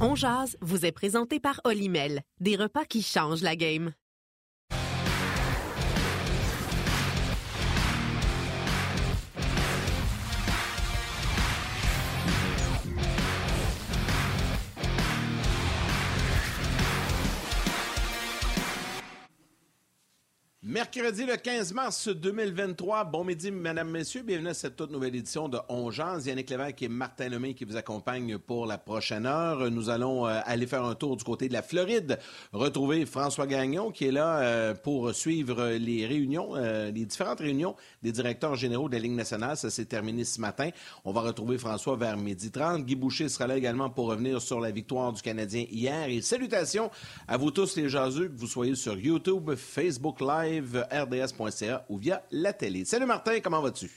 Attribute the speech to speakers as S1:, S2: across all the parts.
S1: On vous est présenté par Olimel, des repas qui changent la game.
S2: Mercredi le 15 mars 2023. Bon midi, mesdames, messieurs. Bienvenue à cette toute nouvelle édition de Ongeance. Yannick Lévesque et Martin Lemay qui vous accompagnent pour la prochaine heure. Nous allons euh, aller faire un tour du côté de la Floride, retrouver François Gagnon qui est là euh, pour suivre les réunions, euh, les différentes réunions des directeurs généraux de la Ligue nationale. Ça s'est terminé ce matin. On va retrouver François vers midi 30. Guy Boucher sera là également pour revenir sur la victoire du Canadien hier. Et salutations à vous tous les jaseux, que vous soyez sur YouTube, Facebook Live, rds.ca ou via la télé. Salut Martin, comment vas-tu?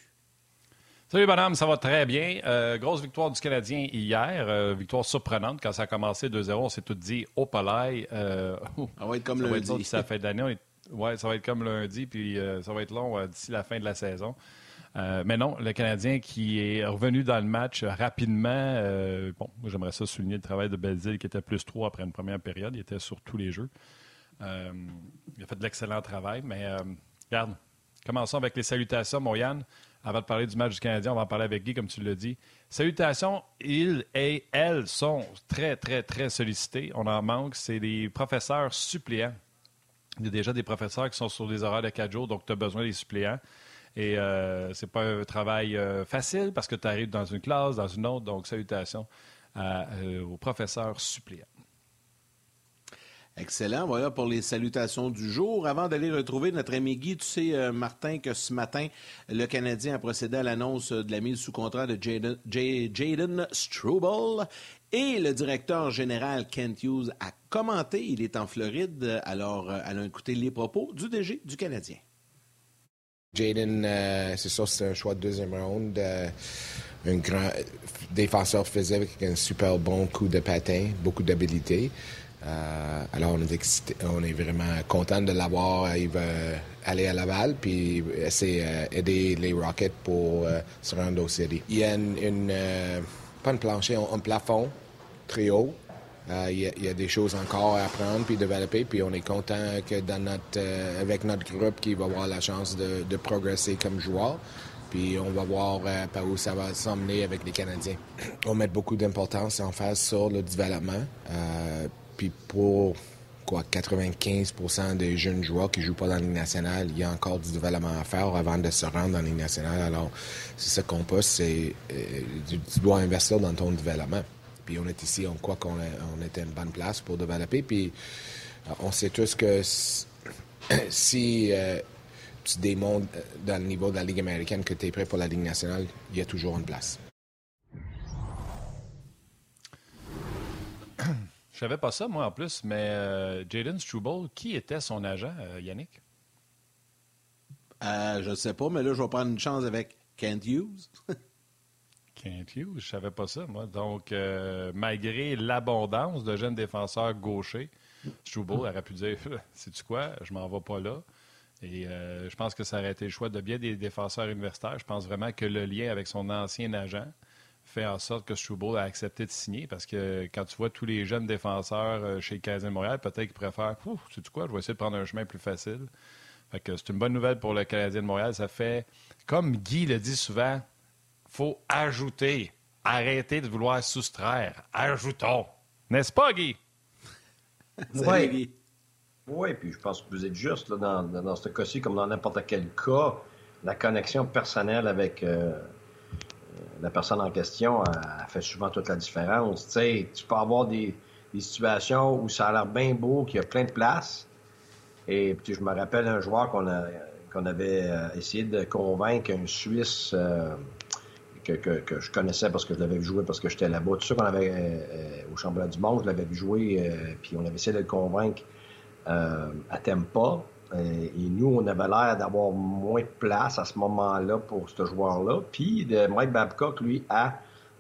S3: Salut madame, ça va très bien. Euh, grosse victoire du Canadien hier, euh, victoire surprenante quand ça a commencé 2-0. On s'est tout dit au palais.
S2: Euh, ça va être comme ça lundi.
S3: ça fait d'année. Ouais, ça va être comme lundi, puis ça va être long d'ici la fin de la saison. mais non, le Canadien qui est revenu dans le match rapidement. bon, j'aimerais ça souligner le travail de Belzile qui était plus 3 après une première période. Il était sur tous les jeux. Euh, il a fait de l'excellent travail, mais euh, regarde, commençons avec les salutations, mon. Avant de parler du match du Canadien, on va en parler avec Guy, comme tu l'as dit. Salutations, ils et elles sont très, très, très sollicités. On en manque. C'est des professeurs suppléants. Il y a déjà des professeurs qui sont sur des horaires de 4 jours, donc tu as besoin des suppléants. Et euh, c'est pas un travail euh, facile parce que tu arrives dans une classe, dans une autre. Donc, salutations aux professeurs suppléants.
S2: Excellent. Voilà pour les salutations du jour. Avant d'aller retrouver notre ami Guy, tu sais, euh, Martin, que ce matin, le Canadien a procédé à l'annonce de la mise sous contrat de Jaden Struble. Et le directeur général Kent Hughes a commenté. Il est en Floride. Alors, euh, allons écouter les propos du DG du Canadien.
S4: Jaden, euh, c'est ça, c'est un choix de deuxième ronde. un grand défenseur physique avec un super bon coup de patin, beaucoup d'habilité. Euh, alors, on est, on est vraiment content de l'avoir. Il va aller à Laval puis essayer d'aider les Rockets pour euh, se rendre au City. Il y a une, euh, pas un plancher, un, plafond très haut. il, y a, des choses encore à apprendre puis développer. Puis on est content que dans notre, avec notre groupe, qu'il va avoir la chance de, progresser comme joueur. Puis on va voir par où ça va s'emmener avec les Canadiens. On met beaucoup d'importance en face sur le développement. Puis pour quoi, 95% des jeunes joueurs qui jouent pas dans la Ligue nationale, il y a encore du développement à faire avant de se rendre dans la Ligue nationale. Alors, c'est ça qu'on passe, c'est euh, tu, dois investir dans ton développement. Puis on est ici, on croit qu'on on était une bonne place pour développer. Puis euh, on sait tous que si euh, tu démontres dans le niveau de la Ligue américaine que tu es prêt pour la Ligue nationale, il y a toujours une place.
S3: Je savais pas ça, moi, en plus, mais euh, Jaden Struble, qui était son agent, euh, Yannick?
S2: Euh, je ne sais pas, mais là, je vais prendre une chance avec Kent Hughes.
S3: Kent Hughes, je savais pas ça, moi. Donc, malgré l'abondance de jeunes défenseurs gauchers, Struble aurait pu dire Sais-tu quoi, je m'en vais pas là. Et je pense que ça aurait été le choix de bien des défenseurs universitaires. Je pense vraiment que le lien avec son ancien agent, fait en sorte que Struble a accepté de signer parce que quand tu vois tous les jeunes défenseurs euh, chez le Canadien de Montréal, peut-être qu'ils préfèrent sais quoi, je vais essayer de prendre un chemin plus facile. Fait que c'est une bonne nouvelle pour le Canadien de Montréal. Ça fait, comme Guy le dit souvent, faut ajouter. Arrêtez de vouloir soustraire. Ajoutons. N'est-ce pas, Guy?
S5: oui. Oui, puis je pense que vous êtes juste dans, dans, ce cas-ci, comme dans n'importe quel cas, la connexion personnelle avec, euh, la personne en question a, fait souvent toute la différence. Tu tu peux avoir des, situations où ça a l'air bien beau, qu'il y a plein de place. Et puis, je me rappelle un joueur qu'on avait euh, essayé de convaincre, un Suisse euh, que, je connaissais parce que je l'avais vu jouer, parce que j'étais là-bas. Tout ça qu'on avait euh, au championnat du monde, je l'avais vu jouer, puis on avait essayé de le convaincre à Tempa. Euh, et nous, on avait l'air d'avoir moins de place à ce moment-là pour ce joueur-là. Puis Mike Babcock, lui, à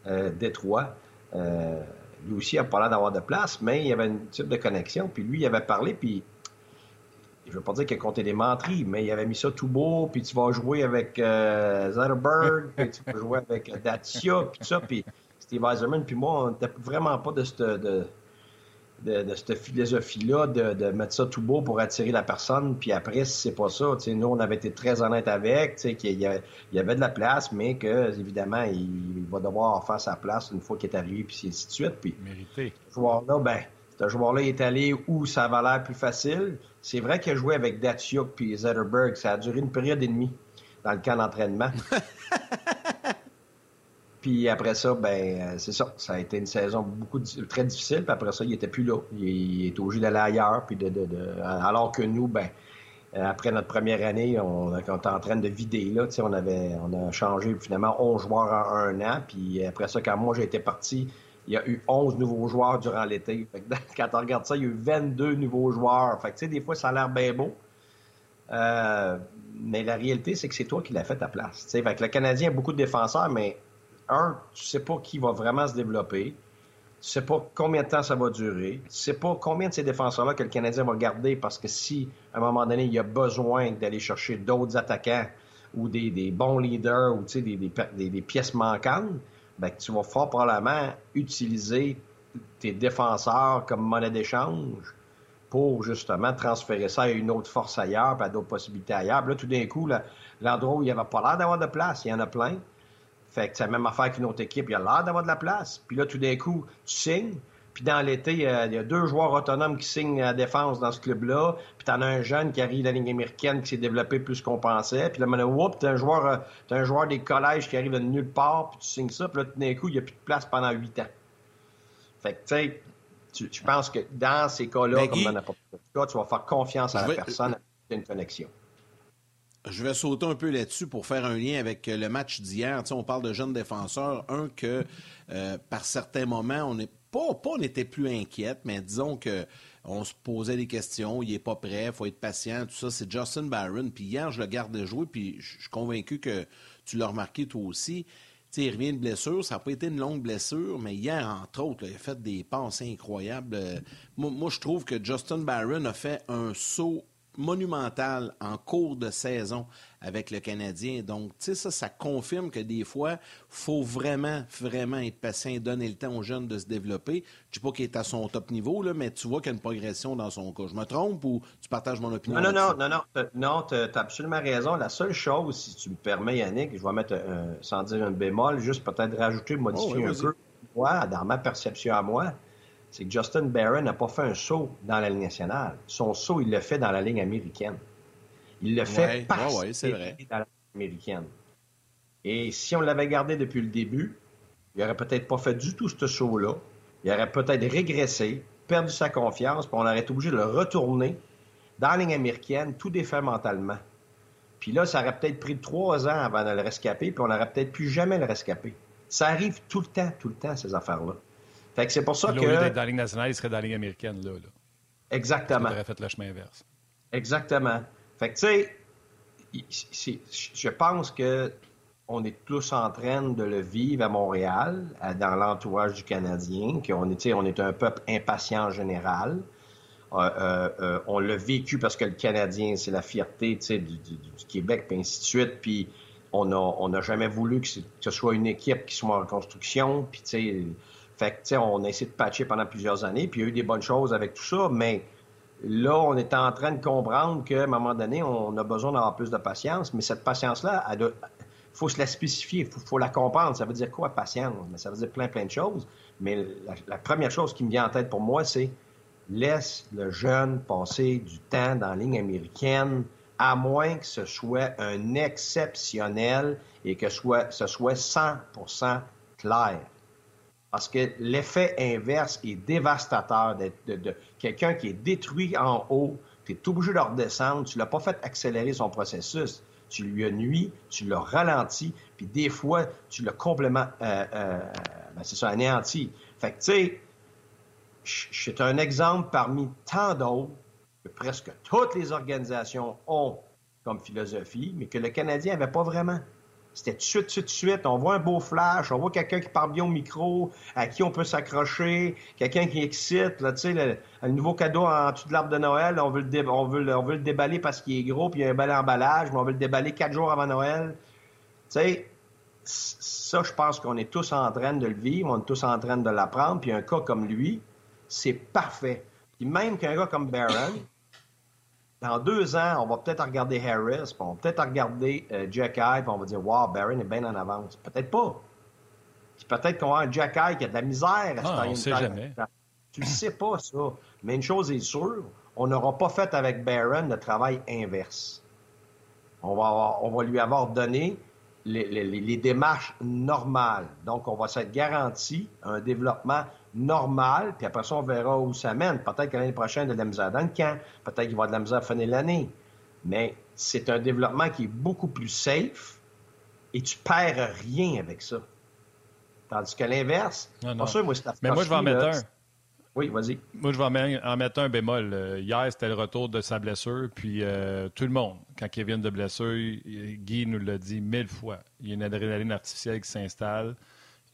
S5: euh, Détroit, euh, lui aussi n'a pas l'air d'avoir de place, mais il y avait une type de connexion. Puis lui, il avait parlé, puis je veux pas dire qu'il a compté des menteries, mais il avait mis ça tout beau, puis tu vas jouer avec euh, Zetterberg, puis tu vas jouer avec Dacia, puis tout ça. Puis Steve Eiserman puis moi, on n'était vraiment pas de de, de, cette philosophie-là de, mettre ça tout beau pour attirer la personne. Puis après, si c'est pas ça, nous, on avait été très honnête avec, qu'il y, y avait de la place, mais que évidemment, il, va devoir faire sa place une fois qu'il est arrivé, puis ainsi de suite. Puis,
S3: Mérité.
S5: Ce joueur-là, ben, ce joueur-là est allé où ça va l'air plus facile. C'est vrai qu'il a joué avec Datsuk puis Zetterberg. Ça a duré une période et demie dans le camp d'entraînement. Puis après ça, ben euh, c'est ça. Ça a été une saison beaucoup très difficile. Puis après ça, il était plus là. Il, est obligé d'aller ailleurs. Puis de, alors que nous, ben euh, après notre première année, on, était en train de vider là. On avait, on a changé finalement 11 joueurs en un an. Puis après ça, quand moi été parti, il y a eu 11 nouveaux joueurs durant l'été. Quand on regarde ça, il y a eu 22 nouveaux joueurs. Fait que, des fois, ça a l'air bien beau. Euh, mais la réalité, c'est que c'est toi qui l'as fait ta place. Fait que le Canadien a beaucoup de défenseurs, mais un, tu sais pas qui va vraiment se développer. Tu sais pas combien de temps ça va durer. Tu sais pas combien de ces défenseurs-là que le Canadien va garder parce que si, à un moment donné, il y a besoin d'aller chercher d'autres attaquants ou des, bons leaders ou des, des, pièces manquantes, ben, tu vas fort probablement utiliser tes défenseurs comme monnaie d'échange pour justement transférer ça à une autre force ailleurs, puis à d'autres possibilités ailleurs. là, tout d'un coup, l'endroit où il n'y avait pas l'air d'avoir de place, il y en a plein. Fait que c'est la même affaire qu'une autre équipe. Il a l'air d'avoir de la place. Puis là, tout d'un coup, tu signes. Puis dans l'été, il y, a, deux joueurs autonomes qui signent à la défense dans ce club-là. Puis t'en as un jeune qui arrive de la ligne américaine qui s'est développé plus qu'on pensait. Puis là, maintenant, t'as un joueur, as un joueur des collèges qui arrive de nulle part, puis tu signes ça. Puis là, tout d'un coup, il n'y a plus de place pendant huit ans. Fait que, tu sais, tu, penses que dans ces cas-là, comme dans n'importe cas, tu vas faire confiance à la personne avec une connexion.
S2: Je vais sauter un peu là-dessus pour faire un lien avec euh, le match d'hier. on parle de jeunes défenseurs. Un que, euh, par certains moments, on n'est pas, on était plus inquiète, mais disons que on se posait des questions. Il est pas prêt, il faut être patient, tout ça. C'est Justin Barron. Puis hier, je le garde de jouer, puis je suis convaincu que tu l'as remarqué toi aussi. il revient de blessure. Ça n'a pas été une longue blessure, mais hier, entre autres, il a fait des passes incroyables. Euh, moi, moi, je trouve que Justin Barron a fait un saut monumental en cours de saison avec le Canadien. Donc, tu sais, ça, ça confirme que des fois, faut vraiment, vraiment être patient et donner le temps aux jeunes de se développer. Je ne dis pas qu'il est à son top niveau, là, mais tu vois qu'il y a une progression dans son cas. Je me trompe ou tu partages mon opinion?
S5: Non, non, non, non, non, non, tu as absolument raison. La seule chose, si tu me permets, Yannick, je vais mettre, sans dire un bémol, juste peut-être rajouter, modifier oh, un peu, moi, dans ma perception à moi, c'est que Justin Barron n'a pas fait un saut dans la Ligue nationale. Son saut, il l'a fait dans la Ligue américaine. Il l'a fait
S2: parce ouais, vrai.
S5: dans la Ligue américaine. Et si on l'avait gardé depuis le début, il n'aurait peut-être pas fait du tout ce saut-là. Il aurait peut-être régressé, perdu sa confiance, puis on aurait été obligé de le retourner dans la ligne américaine, tout défait mentalement. Puis là, ça aurait peut-être pris trois ans avant de le rescaper, puis on n'aurait peut-être plus jamais le rescaper. Ça arrive tout le temps, tout le temps, ces affaires-là. Fait que c'est pour ça que. Au lieu
S3: d'être dans la Ligue nationale, il serait dans la Ligue américaine, là.
S5: Exactement.
S3: Il aurait fait le chemin inverse.
S5: Exactement. Fait que, tu sais, je pense que on est tous en train de le vivre à Montréal, dans l'entourage du Canadien, qu'on est, on est un peuple impatient en général. Euh, euh, euh, on l'a vécu parce que le Canadien, c'est la fierté du, du, du, Québec, puis ainsi de suite. Puis on n'a on a jamais voulu que, ce soit une équipe qui soit en reconstruction. Puis, tu sais, on a essayé de patcher pendant plusieurs années, puis il y a eu des bonnes choses avec tout ça, mais là, on est en train de comprendre qu'à un moment donné, on a besoin d'avoir plus de patience, mais cette patience-là, il faut se la spécifier, il faut, la comprendre. Ça veut dire quoi, patience? Mais ça veut dire plein, plein de choses. Mais la, première chose qui me vient en tête pour moi, c'est laisse le jeune passer du temps dans la ligne américaine, à moins que ce soit un exceptionnel et que ce soit 100% clair. Parce que l'effet inverse est dévastateur de, de, quelqu'un qui est détruit en haut. Tu es obligé de redescendre. Tu l'as pas fait accélérer son processus. Tu lui as nuit, tu l'as ralenti, puis des fois, tu l'as complètement, euh, euh, ben, c'est ça, anéanti. Fait que, tu sais, c'est un exemple parmi tant d'autres que presque toutes les organisations ont comme philosophie, mais que le Canadien n'avait pas vraiment. C'était tout de suite, tout de suite. On voit un beau flash, on voit quelqu'un qui parle bien au micro, à qui on peut s'accrocher, quelqu'un qui excite. Là, le, le nouveau cadeau en dessous de l'arbre de Noël, on veut, le déballer parce qu'il est gros, puis il y a un bel emballage, mais on veut le déballer quatre jours avant Noël. Tu sais, ça, je pense qu'on est tous en train de le vivre, on est tous en train de l'apprendre. Puis un cas comme lui, c'est parfait. Puis même qu'un gars comme Barron, dans deux ans, on va peut-être regarder Harris, puis on va peut-être regarder euh, Jack Eye, puis on va dire Wow, Barron est bien en avance. Peut-être pas. Puis peut-être qu'on va avoir un Jack Eye qui a de la misère à
S3: ah, on sait jamais.
S5: Tu ne sais pas ça. Mais une chose est sûre, on n'aura pas fait avec Barron le travail inverse. On va, on va lui avoir donné les, démarches normales. Donc, on va s'être garanti un développement normal, puis après ça, on verra où ça mène. Peut-être que l'année prochaine, il y a de la misère dans le camp, peut-être qu'il va y avoir de la misère à finir l'année. Mais c'est un développement qui est beaucoup plus safe et tu perds rien avec ça. Tandis que l'inverse,
S3: pas sûr, moi, Mais moi, je vais en mettre un.
S5: Oui, vas-y.
S3: Moi, je vais en mettre un bémol. Euh, hier, c'était le retour de sa blessure, puis euh, tout le monde, quand il vient de blessure, Guy nous l'a dit mille fois. Il y a une adrénaline artificielle qui s'installe.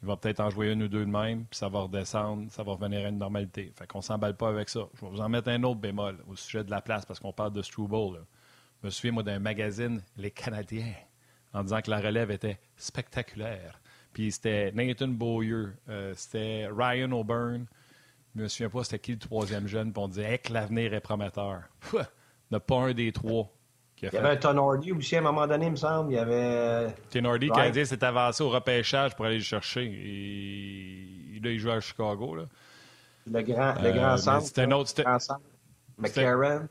S3: Il va peut-être en jouer une ou deux de même, puis ça va redescendre, ça va revenir à une normalité. Fait qu'on s'emballe pas avec ça. Je vais vous en mettre un autre bémol au sujet de la place, parce qu'on parle de Struble. Je me souviens, moi, d'un magazine, Les Canadiens, en disant que la relève était spectaculaire. Puis c'était Nathan Beaulieu, euh, c'était Ryan O'Byrne, je me souviens pas c'était qui le troisième jeune, puis on disait que l'avenir est prometteur. Il n'y a pas un des trois.
S5: Qui a il y avait un Ton Hardy aussi à un moment donné, il me semble. Il y avait.
S3: Ton Hardy, right. Canadien s'est avancé au repêchage pour aller le chercher. Et là, il joue à Chicago. Là.
S5: Le grand, le grand euh, centre.
S3: C'était un autre.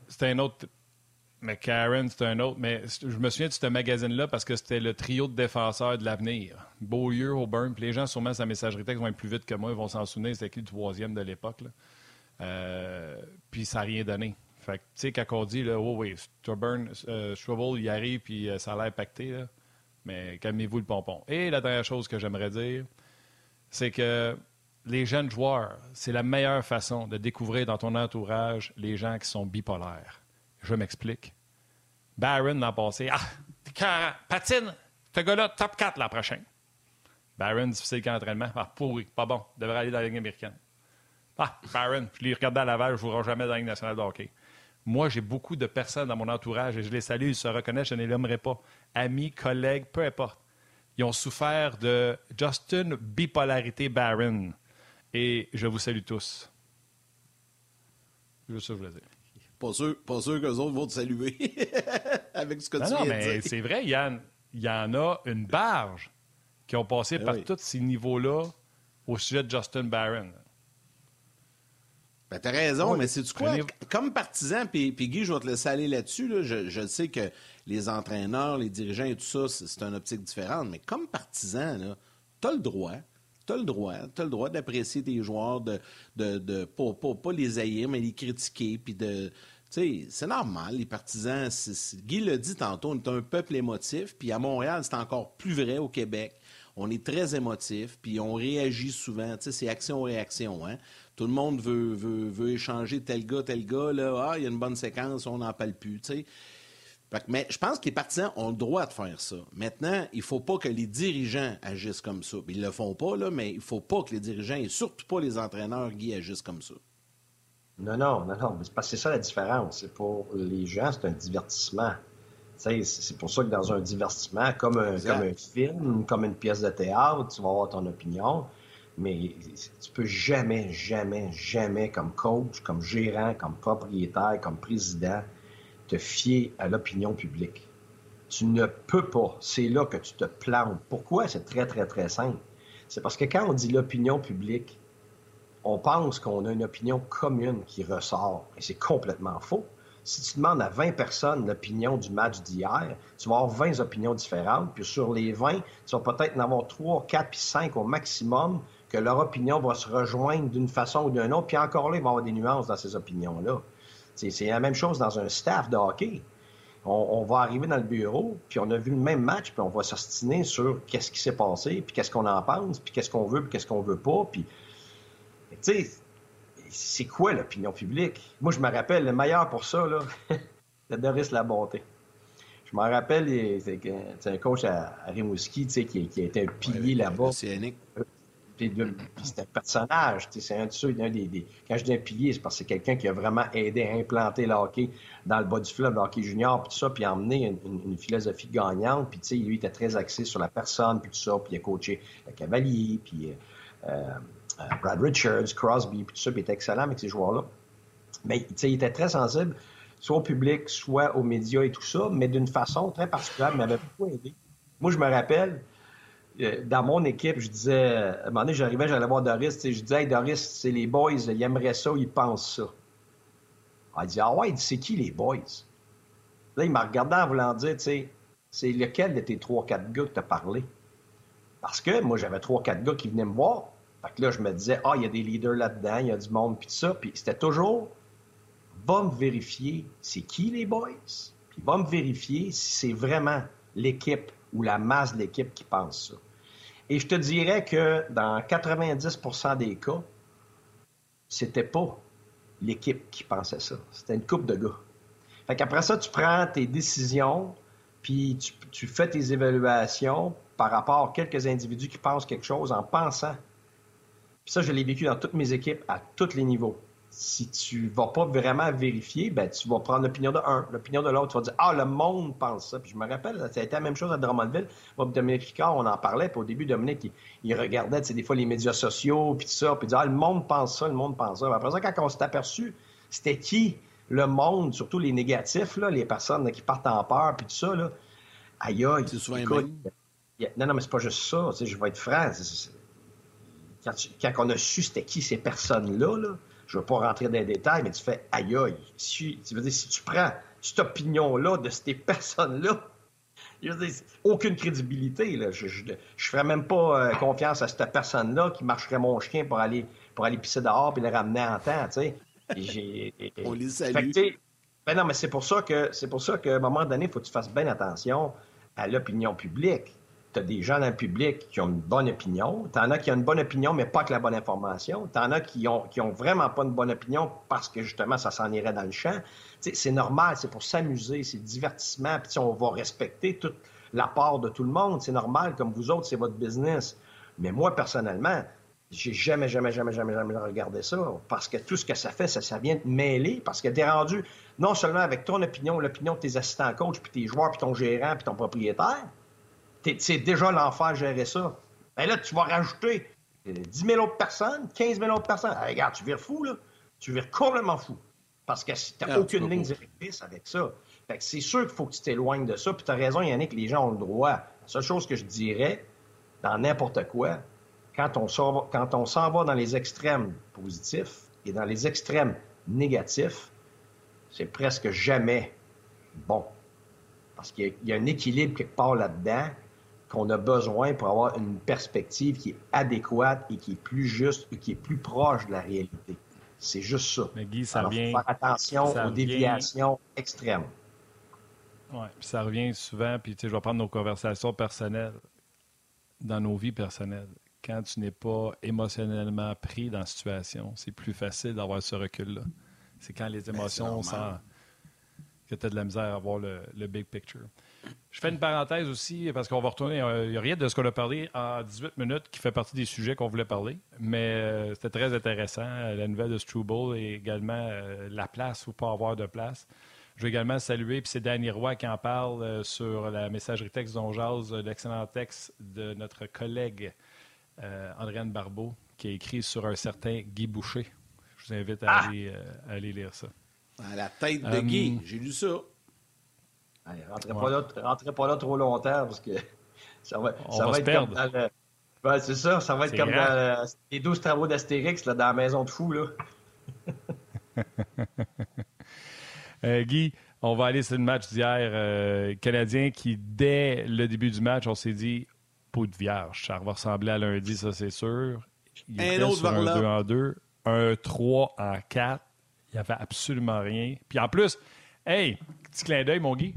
S5: C'était
S3: un autre. Mais Karen, c'est un autre. Mais je me souviens de ce magazine-là parce que c'était le trio de défenseurs de l'avenir. Beaulieu, Auburn, puis les gens, sûrement, sa messagerie texte vont être plus vite que moi, ils vont s'en souvenir. C'était qui le troisième de l'époque. Euh, puis ça n'a rien donné. Fait que, tu sais, quand on dit, là, oh oui, Stubborn, euh, il arrive, puis euh, ça a l'air pacté, là. mais calmez-vous le pompon. Et la dernière chose que j'aimerais dire, c'est que les jeunes joueurs, c'est la meilleure façon de découvrir dans ton entourage les gens qui sont bipolaires. Je m'explique. Barron l'an passé, ah, patine, ce gars-là, top 4 l'an prochain. Barron, difficile qu'en entraînement. Ah, pourri, pas bon, devrait aller dans la Ligue américaine. Ah, Barron, je l'ai regardé à Laval, je ne jouerai jamais dans la Ligue nationale de hockey. Moi, j'ai beaucoup de personnes dans mon entourage et je les salue, ils se reconnaissent, je ne les nommerai pas. Amis, collègues, peu importe. Ils ont souffert de Justin bipolarité Barron. Et je vous salue tous. Juste ça, je voulais dire.
S2: Pas sûr, pas sûr qu'eux autres vont te saluer avec ce que tu non, viens mais
S3: C'est vrai, Yann. Il y en a une barge qui ont passé ben par tous ces niveaux-là au sujet de Justin Barron.
S2: Ben, t'as raison, mais c'est du quoi? Comme partisan, puis, Guy, je vais te laisser aller là-dessus. je, je, sais que les entraîneurs, les dirigeants et tout ça, c'est une optique différente, mais comme partisan, t'as le droit tu as le droit. Tu le droit d'apprécier tes joueurs, de, de, de pas, les haïr, mais les critiquer, puis de. c'est normal, les partisans. Guy l'a dit tantôt, on est un peuple émotif, puis à Montréal, c'est encore plus vrai au Québec. On est très émotif, puis on réagit souvent. C'est action-réaction. Hein? Tout le monde veut, veut, veut échanger tel gars, tel gars. Là. Ah, il y a une bonne séquence, on n'en parle plus. sais mais je pense que les partisans ont le droit de faire ça. Maintenant, il ne faut pas que les dirigeants agissent comme ça. Ils ne le font pas, là, mais il ne faut pas que les dirigeants et surtout pas les entraîneurs agissent comme ça.
S5: Non, non, non, non. C'est ça la différence. C'est pour les gens, c'est un divertissement. C'est pour ça que dans un divertissement, comme un, comme un film, comme une pièce de théâtre, tu vas avoir ton opinion. Mais tu peux jamais, jamais, jamais, comme coach, comme gérant, comme propriétaire, comme président, te fier à l'opinion publique. Tu ne peux pas. C'est là que tu te plantes. Pourquoi? C'est très, très, très simple? C'est parce que quand on dit l'opinion publique, on pense qu'on a une opinion commune qui ressort. Et c'est complètement faux. Si tu demandes à 20 personnes l'opinion du match d'hier, tu vas avoir 20 opinions différentes. Puis sur les 20, tu vas peut-être en avoir 3, 4 puis 5 au maximum que leur opinion va se rejoindre d'une façon ou d'une autre. Puis encore là, il va y avoir des nuances dans ces opinions-là. C'est la même chose dans un staff de hockey. On, va arriver dans le bureau, puis on a vu le même match, puis on va s'ostiner sur qu'est-ce qui s'est passé, puis qu'est-ce qu'on en pense, puis qu'est-ce qu'on veut, puis qu'est-ce qu'on veut pas. Puis, tu sais, c'est quoi l'opinion publique? Moi, je me rappelle, le meilleur pour ça, là, c'est Doris Labonté. Je me rappelle, c'est un coach à, Rimouski, tu sais, qui, qui a été un pilier là-bas. C'est un personnage. C'est un de ceux, des, Quand je dis un pilier, c'est parce que c'est quelqu'un qui a vraiment aidé à implanter le hockey dans le bas du fleuve, le hockey junior, puis tout ça, puis a emmené une, philosophie gagnante. Puis, tu sais, lui, était très axé sur la personne, puis tout ça, puis il a coaché Cavalier, puis euh, euh, Brad Richards, Crosby, puis tout ça, puis il était excellent avec ces joueurs-là. Mais, tu sais, il était très sensible, soit au public, soit aux médias et tout ça, mais d'une façon très particulière, il m'avait beaucoup aidé. Moi, je me rappelle, euh, dans mon équipe, je disais, à un moment donné, j'arrivais, j'allais voir Doris, je disais, hey, Doris, c'est les boys, ils aimeraient ça, ils pensent ça. Il dit, ah ouais, c'est qui les boys? Là, il m'a regardé en voulant dire, tu sais, c'est lequel de tes trois, quatre gars que tu as parlé? Parce que moi, j'avais trois, quatre gars qui venaient me voir. Fait que là, je me disais, ah, il y a des leaders là-dedans, il y a du monde, puis tout ça. Puis c'était toujours, va me vérifier, c'est qui les boys? Puis va me vérifier si c'est vraiment l'équipe ou la masse de l'équipe qui pense ça. Et je te dirais que dans 90% des cas, c'était pas l'équipe qui pensait ça. C'était une coupe de gars. Fait qu'après ça, tu prends tes décisions, puis tu, fais tes évaluations par rapport à quelques individus qui pensent quelque chose en pensant. Puis ça, je l'ai vécu dans toutes mes équipes à tous les niveaux si tu vas pas vraiment vérifier, ben, tu vas prendre l'opinion de un, l'opinion de l'autre. Tu vas dire, ah, le monde pense ça. Puis je me rappelle, ça a été la même chose à Drummondville. Moi, Dominique Ricard, on en parlait. Puis au début, Dominique, il, regardait, tu sais, des fois, les médias sociaux, puis tout ça. Puis il disait, ah, le monde pense ça, le monde pense ça. après ça, quand on s'est aperçu, c'était qui le monde, surtout les négatifs, là, les personnes qui partent en peur, puis tout ça, là. Aïe, aïe. C'est souvent écoute, Non, non, mais c'est pas juste ça. Tu sais, je vais être franc. Quand, quand, on a su c'était qui ces personnes-là, là je ne veux pas rentrer dans les détails, mais tu fais aïe aïe. Si, tu veux dire, si tu prends cette opinion-là de ces personnes-là, je veux dire, aucune crédibilité. Là. Je ne ferais même pas euh, confiance à cette personne-là qui marcherait mon chien pour aller, pour aller pisser dehors et le ramener en temps. Tu sais.
S2: On les salue.
S5: ben non, mais c'est pour ça que c'est pour ça qu'à un moment donné, il faut que tu fasses bien attention à l'opinion publique tu as des gens dans le public qui ont une bonne opinion. Tu en as qui ont une bonne opinion, mais pas que la bonne information. Tu en as qui ont, qui ont vraiment pas une bonne opinion parce que justement, ça s'en irait dans le champ. C'est normal, c'est pour s'amuser, c'est divertissement. Puis on va respecter toute la part de tout le monde. C'est normal, comme vous autres, c'est votre business. Mais moi, personnellement, j'ai jamais, jamais, jamais, jamais, jamais regardé ça. Parce que tout ce que ça fait, ça, vient te mêler. Parce que tu es rendu non seulement avec ton opinion, l'opinion de tes assistants coach, puis tes joueurs, puis ton gérant, puis ton propriétaire, c'est déjà l'enfer gérer ça. Ben là, tu vas rajouter 10 000 autres personnes, 15 000 autres personnes. regarde, tu vires fou, là. Tu vires complètement fou. Parce que tu n'as ah, aucune ligne directrice avec ça. Fait que c'est sûr qu'il faut que tu t'éloignes de ça. Puis tu as raison, Yannick, les gens ont le droit. La seule chose que je dirais, dans n'importe quoi, quand on s'en va dans les extrêmes positifs et dans les extrêmes négatifs, c'est presque jamais bon. Parce qu'il y, a un équilibre quelque part là-dedans qu'on a besoin pour avoir une perspective qui est adéquate et qui est plus juste et qui est plus proche de la réalité. C'est juste ça.
S3: Mais Guy, ça revient.
S5: Faire attention aux déviations extrêmes.
S3: Oui, puis ça revient souvent, puis tu sais, je vais prendre nos conversations personnelles, dans nos vies personnelles. Quand tu n'es pas émotionnellement pris dans la situation, c'est plus facile d'avoir ce recul-là. C'est quand les ben, émotions sont que tu as de la misère à voir le, big picture. Je fais une parenthèse aussi parce qu'on va retourner. Euh, il n'y a rien de ce qu'on a parlé en 18 minutes qui fait partie des sujets qu'on voulait parler, mais euh, c'était très intéressant. La nouvelle de Struble et également euh, la place ou pas avoir de place. Je veux également saluer, puis c'est Danny Roy qui en parle sur la messagerie texte dont l'excellent texte de notre collègue Andréane Barbeau qui a écrit sur un certain Guy Boucher. Je vous invite à, ah! à aller lire ça.
S2: À la tête de Guy, j'ai lu ça.
S5: Allez, rentrez, pas là, rentrez pas là trop longtemps parce que ça va, ça va, être comme dans le... ben, c'est ça, ça va être comme dans les 12 travaux d'Astérix dans la maison de fou. Là.
S3: euh, Guy, on va aller sur le match d'hier euh, canadien qui, dès le début du match, on s'est dit peau de vierge. Ça va ressembler à lundi, ça c'est sûr.
S2: Il un autre sur
S3: un 2 en 2, un 3 en 4 il n'y avait absolument rien. Puis en plus, hey, petit clin d'œil, mon Guy.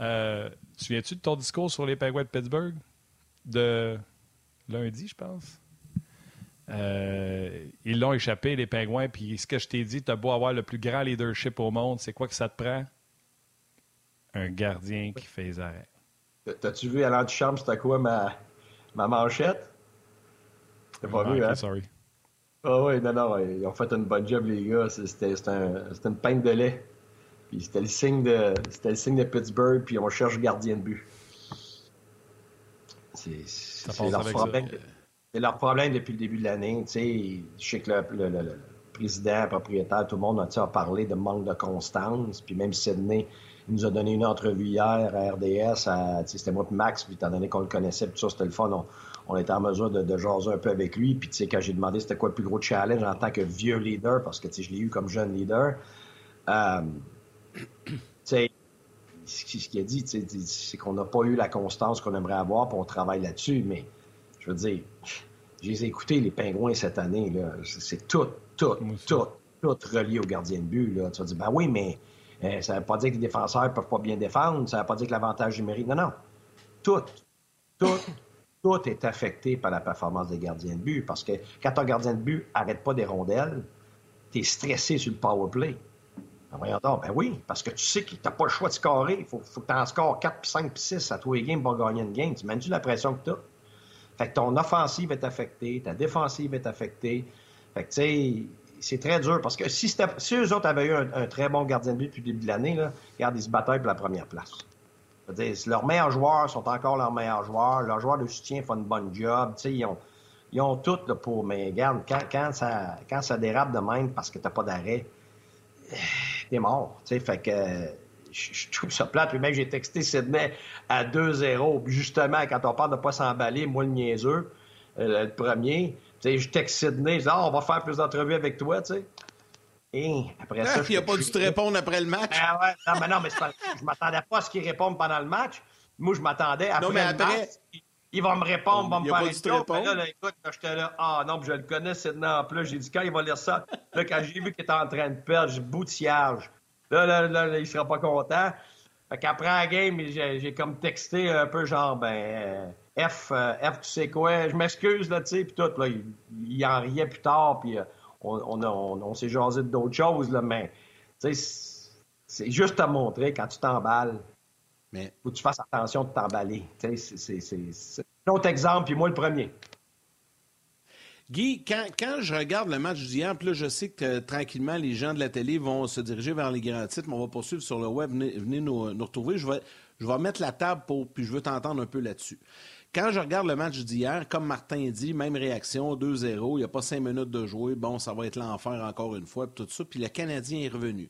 S3: Euh, tu viens-tu de ton discours sur les Penguins de Pittsburgh? De lundi, je pense? Euh, ils l'ont échappé, les Penguins. Puis ce que je t'ai dit, tu as beau avoir le plus grand leadership au monde, c'est quoi que ça te prend? Un gardien qui fait les arrêts.
S5: T'as-tu vu à l'antichambre, c'était quoi ma, ma manchette? T'as pas vu, hein?
S3: Sorry.
S5: Ah oui, non, non, ils ont fait une bonne job, les gars. C'était un, une peinte de lait. Puis c'était le signe de c'était le signe de Pittsburgh, puis on cherche gardien de but. C'est leur problème. C'est leur problème depuis le début de l'année. Je sais que le, le, président, le propriétaire, tout le monde a, parlé de manque de constance? Puis même Sidney, il nous a donné une entrevue hier à RDS. C'était moi et Max, puis étant donné qu'on le connaissait, puis ça, c'était le fun. On, était en mesure de, jaser un peu avec lui. Puis quand j'ai demandé c'était quoi le plus gros challenge en tant que vieux leader, parce que je l'ai eu comme jeune leader, euh, ce qu'il a dit, c'est qu'on n'a pas eu la constance qu'on aimerait avoir, puis on travaille là-dessus. Mais je veux dire, j'ai écouté les pingouins cette année. C'est tout, tout, tout, tout relié au gardien de but. Là. Tu vas dire, ben oui, mais euh, ça ne veut pas dire que les défenseurs ne peuvent pas bien défendre, ça ne veut pas dire que l'avantage numérique. Non, non. Tout, tout, tout est affecté par la performance des gardiens de but. Parce que quand ton gardien de but n'arrête pas des rondelles, tu es stressé sur le power play. Ben voyons donc, ben oui, parce que tu sais que tu n'as pas le choix de scorer. Il faut, que tu en scores 4, puis 5, puis 6 à tous les games pour gagner une game. Tu mènes-tu la pression que tu? Fait que ton offensive est affectée, ta défensive est affectée. Fait que, tu sais, c'est très dur parce que si, si eux autres avaient eu un, très bon gardien de but depuis le début de l'année, regarde, ils se battaient pour la première place. Leurs meilleurs joueurs sont encore leurs meilleurs joueurs. Leurs joueurs de soutien font une bonne job. Ils ont, ils ont tout pour. Mais regarde, quand, quand, ça, quand ça dérape de même parce que tu n'as pas d'arrêt, t'es mort. Fait que je, trouve ça plate. Puis même, j'ai texté Sydney à 2-0. Justement, quand on parle de ne pas s'emballer, moi, le niaiseux, euh, le premier, je texte Sydney, je dis, ah, on va faire plus d'entrevues avec toi, tu sais. Et après ça.
S2: il n'a pas dû te répondre après le match.
S5: Ah ouais, non, mais non, mais je m'attendais pas à ce qu'il réponde pendant le match. Moi, je m'attendais après, non, mais après... le match. Il va me répondre, il va me faire une là, là, écoute, j'étais là, ah non, je le connais, Sydney en plus. J'ai dit, quand il va lire ça, là, quand j'ai vu qu'il était en train de perdre, j'ai boutillage. Là, là, là, là, il sera pas content. Fait qu'après la game, j'ai comme texté un peu genre, ben, euh, F, euh, F, tu sais quoi, je m'excuse, là, tu sais, puis tout, là, il, en riait plus tard, puis euh, on, on, on, s'est jasé d'autres choses, là, mais, c'est juste à montrer, quand tu t'emballes, mais... faut que tu fasses attention de t'emballer, c'est un autre exemple, puis moi le premier.
S2: Guy, quand, je regarde le match d'hier, puis là, je sais que tranquillement, les gens de la télé vont se diriger vers les grands titres, mais on va poursuivre sur le web. Venez, nous, retrouver. Je vais, je vais mettre la table pour, puis je veux t'entendre un peu là-dessus. Quand je regarde le match d'hier, comme Martin dit, même réaction, 2-0, il n'y a pas cinq minutes de jouer, bon, ça va être l'enfer encore une fois, puis tout ça. Puis le Canadien est revenu.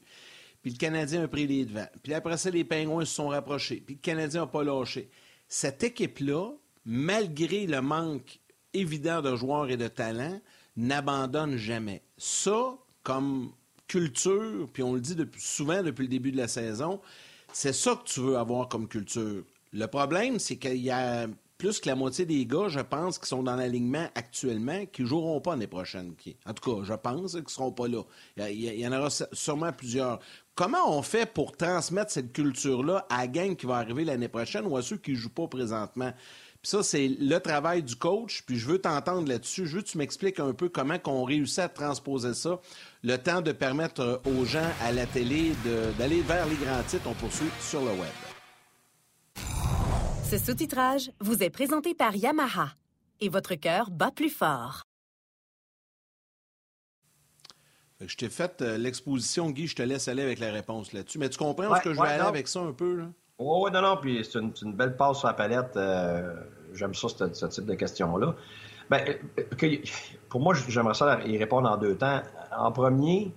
S2: Puis le Canadien a pris les devants. Puis après ça, les Pingouins se sont rapprochés. Puis le Canadien n'a pas lâché. Cette équipe-là, malgré le manque évident de joueurs et de talents, n'abandonne jamais. Ça, comme culture, puis on le dit depuis, souvent depuis le début de la saison, c'est ça que tu veux avoir comme culture. Le problème, c'est qu'il y a plus que la moitié des gars, je pense, qui sont dans l'alignement actuellement, qui ne joueront pas l'année prochaine. En tout cas, je pense qu'ils ne seront pas là. Il y, en aura sûrement plusieurs. Comment on fait pour transmettre cette culture-là à la gang qui va arriver l'année prochaine ou à ceux qui ne jouent pas présentement? Puis ça, c'est le travail du coach. Puis je veux t'entendre là-dessus. Je veux que tu m'expliques un peu comment on réussit à transposer ça. Le temps de permettre euh, aux gens à la télé d'aller vers les grands titres. On poursuit sur le web.
S1: Ce sous-titrage vous est présenté par Yamaha. Et votre cœur bat plus fort.
S2: Je t'ai fait euh, l'exposition, Guy. Je te laisse aller avec la réponse là-dessus. Mais tu comprends ce que je vais aller avec ça un peu? Là?
S5: Oui, oui, non, non, puis c'est une, belle passe sur la palette. Euh, j'aime ça, ce, type de questions-là. Ben, euh, pour moi, j'aimerais ça y répondre en deux temps. En premier,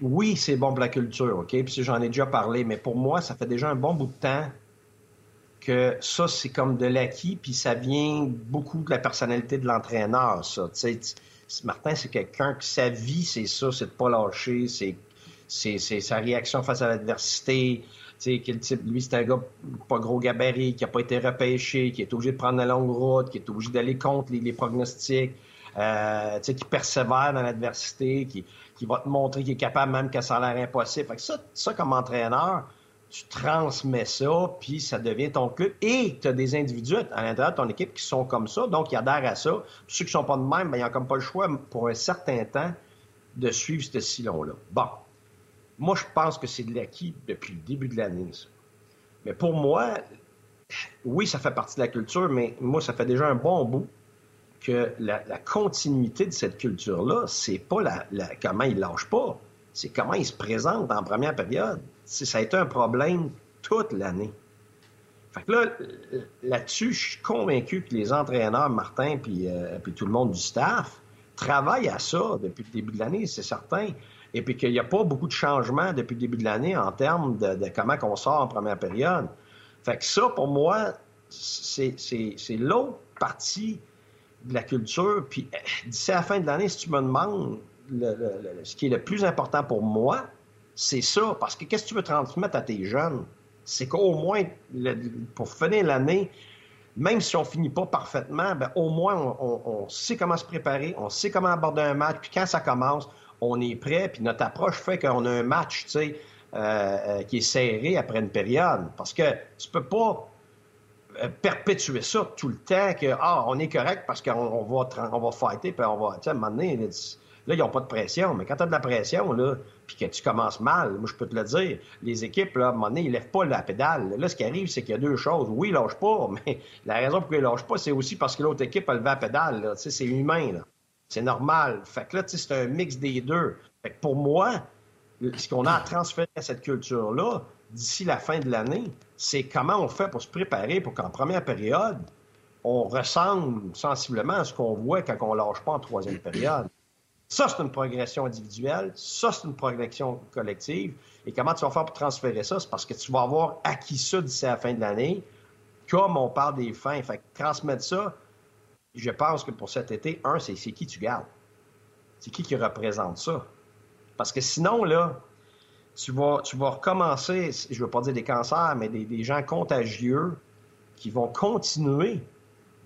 S5: oui, c'est bon pour la culture, OK? Puis j'en ai déjà parlé, mais pour moi, ça fait déjà un bon bout de temps que ça, c'est comme de l'acquis, puis ça vient beaucoup de la personnalité de l'entraîneur, ça. Martin, c'est quelqu'un que sa vie, c'est ça, c'est de pas lâcher, c'est sa réaction face à l'adversité, lui, c'est un gars pas gros gabarit, qui n'a pas été repêché, qui est obligé de prendre la longue route, qui est obligé d'aller contre les, pronostics, euh, qui persévère dans l'adversité, qui, va te montrer qu'il est capable même a l'air impossible. Fait que ça, ça, comme entraîneur, tu transmets ça, puis ça devient ton club. Et tu as des individus à l'intérieur de ton équipe qui sont comme ça, donc ils adhèrent à ça. ceux qui sont pas de même, ben, ils n'ont comme pas le choix pour un certain temps de suivre ce sillon-là. Bon. Moi, je pense que c'est de l'acquis depuis le début de l'année, Mais pour moi, oui, ça fait partie de la culture, mais moi, ça fait déjà un bon bout que la, continuité de cette culture-là, c'est pas la, comment ils lâchent pas, c'est comment ils se présentent en première période. Ça a été un problème toute l'année. Fait que là, là-dessus, je suis convaincu que les entraîneurs, Martin, puis, euh, puis tout le monde du staff, travaillent à ça depuis le début de l'année, c'est certain. Et puis qu'il n'y a pas beaucoup de changements depuis le début de l'année en termes de, comment on sort en première période. Fait que ça, pour moi, c'est l'autre partie de la culture. Puis eh, d'ici à la fin de l'année, si tu me demandes ce qui est le plus important pour moi, c'est ça. Parce que qu'est-ce que tu veux transmettre à tes jeunes? C'est qu'au moins, pour finir l'année, même si on finit pas parfaitement, ben, au moins on, sait comment se préparer, on sait comment aborder un match, puis quand ça commence, on est prêt, puis notre approche fait qu'on a un match, tu sais, euh, euh, qui est serré après une période. Parce que tu peux pas euh, perpétuer ça tout le temps que ah on est correct parce qu'on va on va fighter puis on va à un moment donné là, ils n'ont pas de pression mais quand tu as de la pression là puis que tu commences mal moi je peux te le dire. Les équipes là à un moment donné ils lèvent pas la pédale. Là ce qui arrive c'est qu'il y a deux choses. Oui ils lâchent pas mais la raison pour laquelle ils lâchent pas c'est aussi parce que l'autre équipe a levé la pédale c'est humain c'est normal. Fait que là c'est un mix des deux. Fait que pour moi ce qu'on a à transférer à cette culture là d'ici la fin de l'année, c'est comment on fait pour se préparer pour qu'en première période, on ressemble sensiblement à ce qu'on voit quand on lâche pas en troisième période. Ça, c'est une progression individuelle. Ça, c'est une progression collective. Et comment tu vas faire pour transférer ça? C'est parce que tu vas avoir acquis ça d'ici la fin de l'année, comme on parle des fins. Fait que transmettre ça, je pense que pour cet été, un, c'est qui tu gardes. C'est qui qui représente ça? Parce que sinon, là, tu vas, tu vas recommencer, je ne veux pas dire des cancers, mais des, gens contagieux qui vont continuer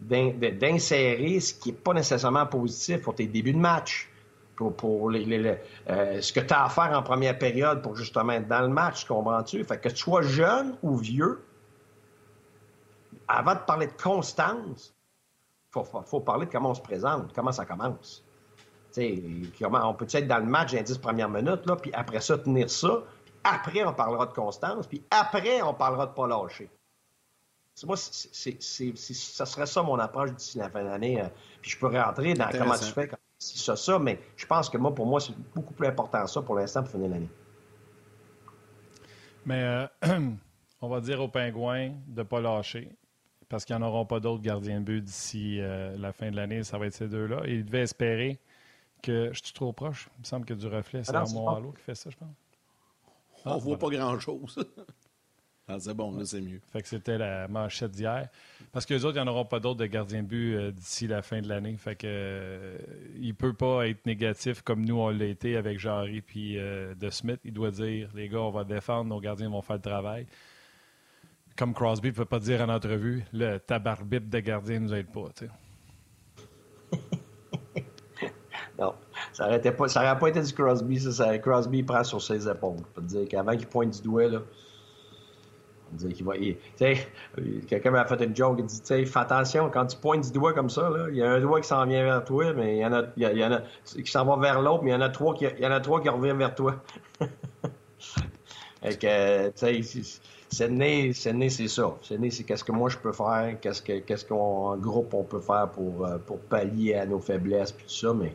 S5: d'insérer ce qui n'est pas nécessairement positif pour tes débuts de match, pour, pour les, euh, ce que tu as à faire en première période pour justement être dans le match, comprends-tu? Fait que tu sois jeune ou vieux, avant de parler de constance, il faut, faut, parler de comment on se présente, comment ça commence on peut être dans le match dans les 10 premières minutes, là, puis après ça, tenir ça. Après, on parlera de constance, puis après, on parlera de pas lâcher. Moi, ça serait ça mon approche d'ici la fin de l'année. Euh, puis je peux rentrer dans comment tu fais, si ça, ça, mais je pense que moi, pour moi, c'est beaucoup plus important ça pour l'instant pour finir l'année.
S3: Mais euh, on va dire aux Pingouins de ne pas lâcher parce qu'ils n'en auront pas d'autres gardiens de but d'ici euh, la fin de l'année. Ça va être ces deux-là. Ils devaient espérer que je suis trop proche? Il me semble que du reflet, c'est ah mon halo qui fait ça, je pense.
S2: On ne voit pas grand-chose. Ah, c'est bon, là, c'est mieux.
S3: Fait que c'était la manchette d'hier. Parce que les autres, ils n'en auront pas d'autres de gardiens de but euh, d'ici la fin de l'année. Fait que euh, il peut pas être négatif comme nous, on l'a été avec Jarry puis euh, De Smith. Il doit dire, les gars, on va défendre, nos gardiens vont faire le travail. Comme Crosby ne peut pas dire en entrevue, le tabarbip de gardien ne nous aide pas.
S5: Non, ça n'aurait pas, pas été du Crosby. Ça, Crosby prend sur ses épaules. Je peux te dire qu'avant qu'il pointe du doigt, là, qu'il va. Quelqu'un m'a fait une joke. Il dit Fais attention, quand tu pointes du doigt comme ça, il y a un doigt qui s'en vient vers toi, mais il y en a, y en a qui s'en va vers l'autre, mais il y en a trois qui, y en a trois qui reviennent vers toi. fait que, tu sais, c'est né, c'est ça. C'est c'est qu'est-ce que moi je peux faire, qu'est-ce que, qu'est-ce qu'en groupe on peut faire pour, euh, pour pallier à nos faiblesses, puis tout ça, mais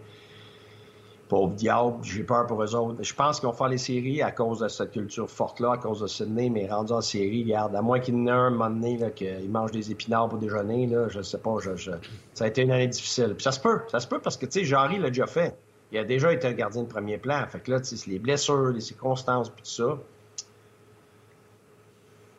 S5: pauvre diable, j'ai peur pour eux autres. Je pense qu'ils vont faire les séries à cause de cette culture forte-là, à cause de Sydney, mais rendu en série, regarde, à moins qu'il y en ait un, moment donné, qu'il mange des épinards pour déjeuner, là, je sais pas, je, ça a été une année difficile. Puis ça se peut, ça se peut parce que, tu sais, Jarry l'a déjà fait. Il a déjà été un gardien de premier plan. Fait que là, tu sais, les blessures, les circonstances, puis tout ça.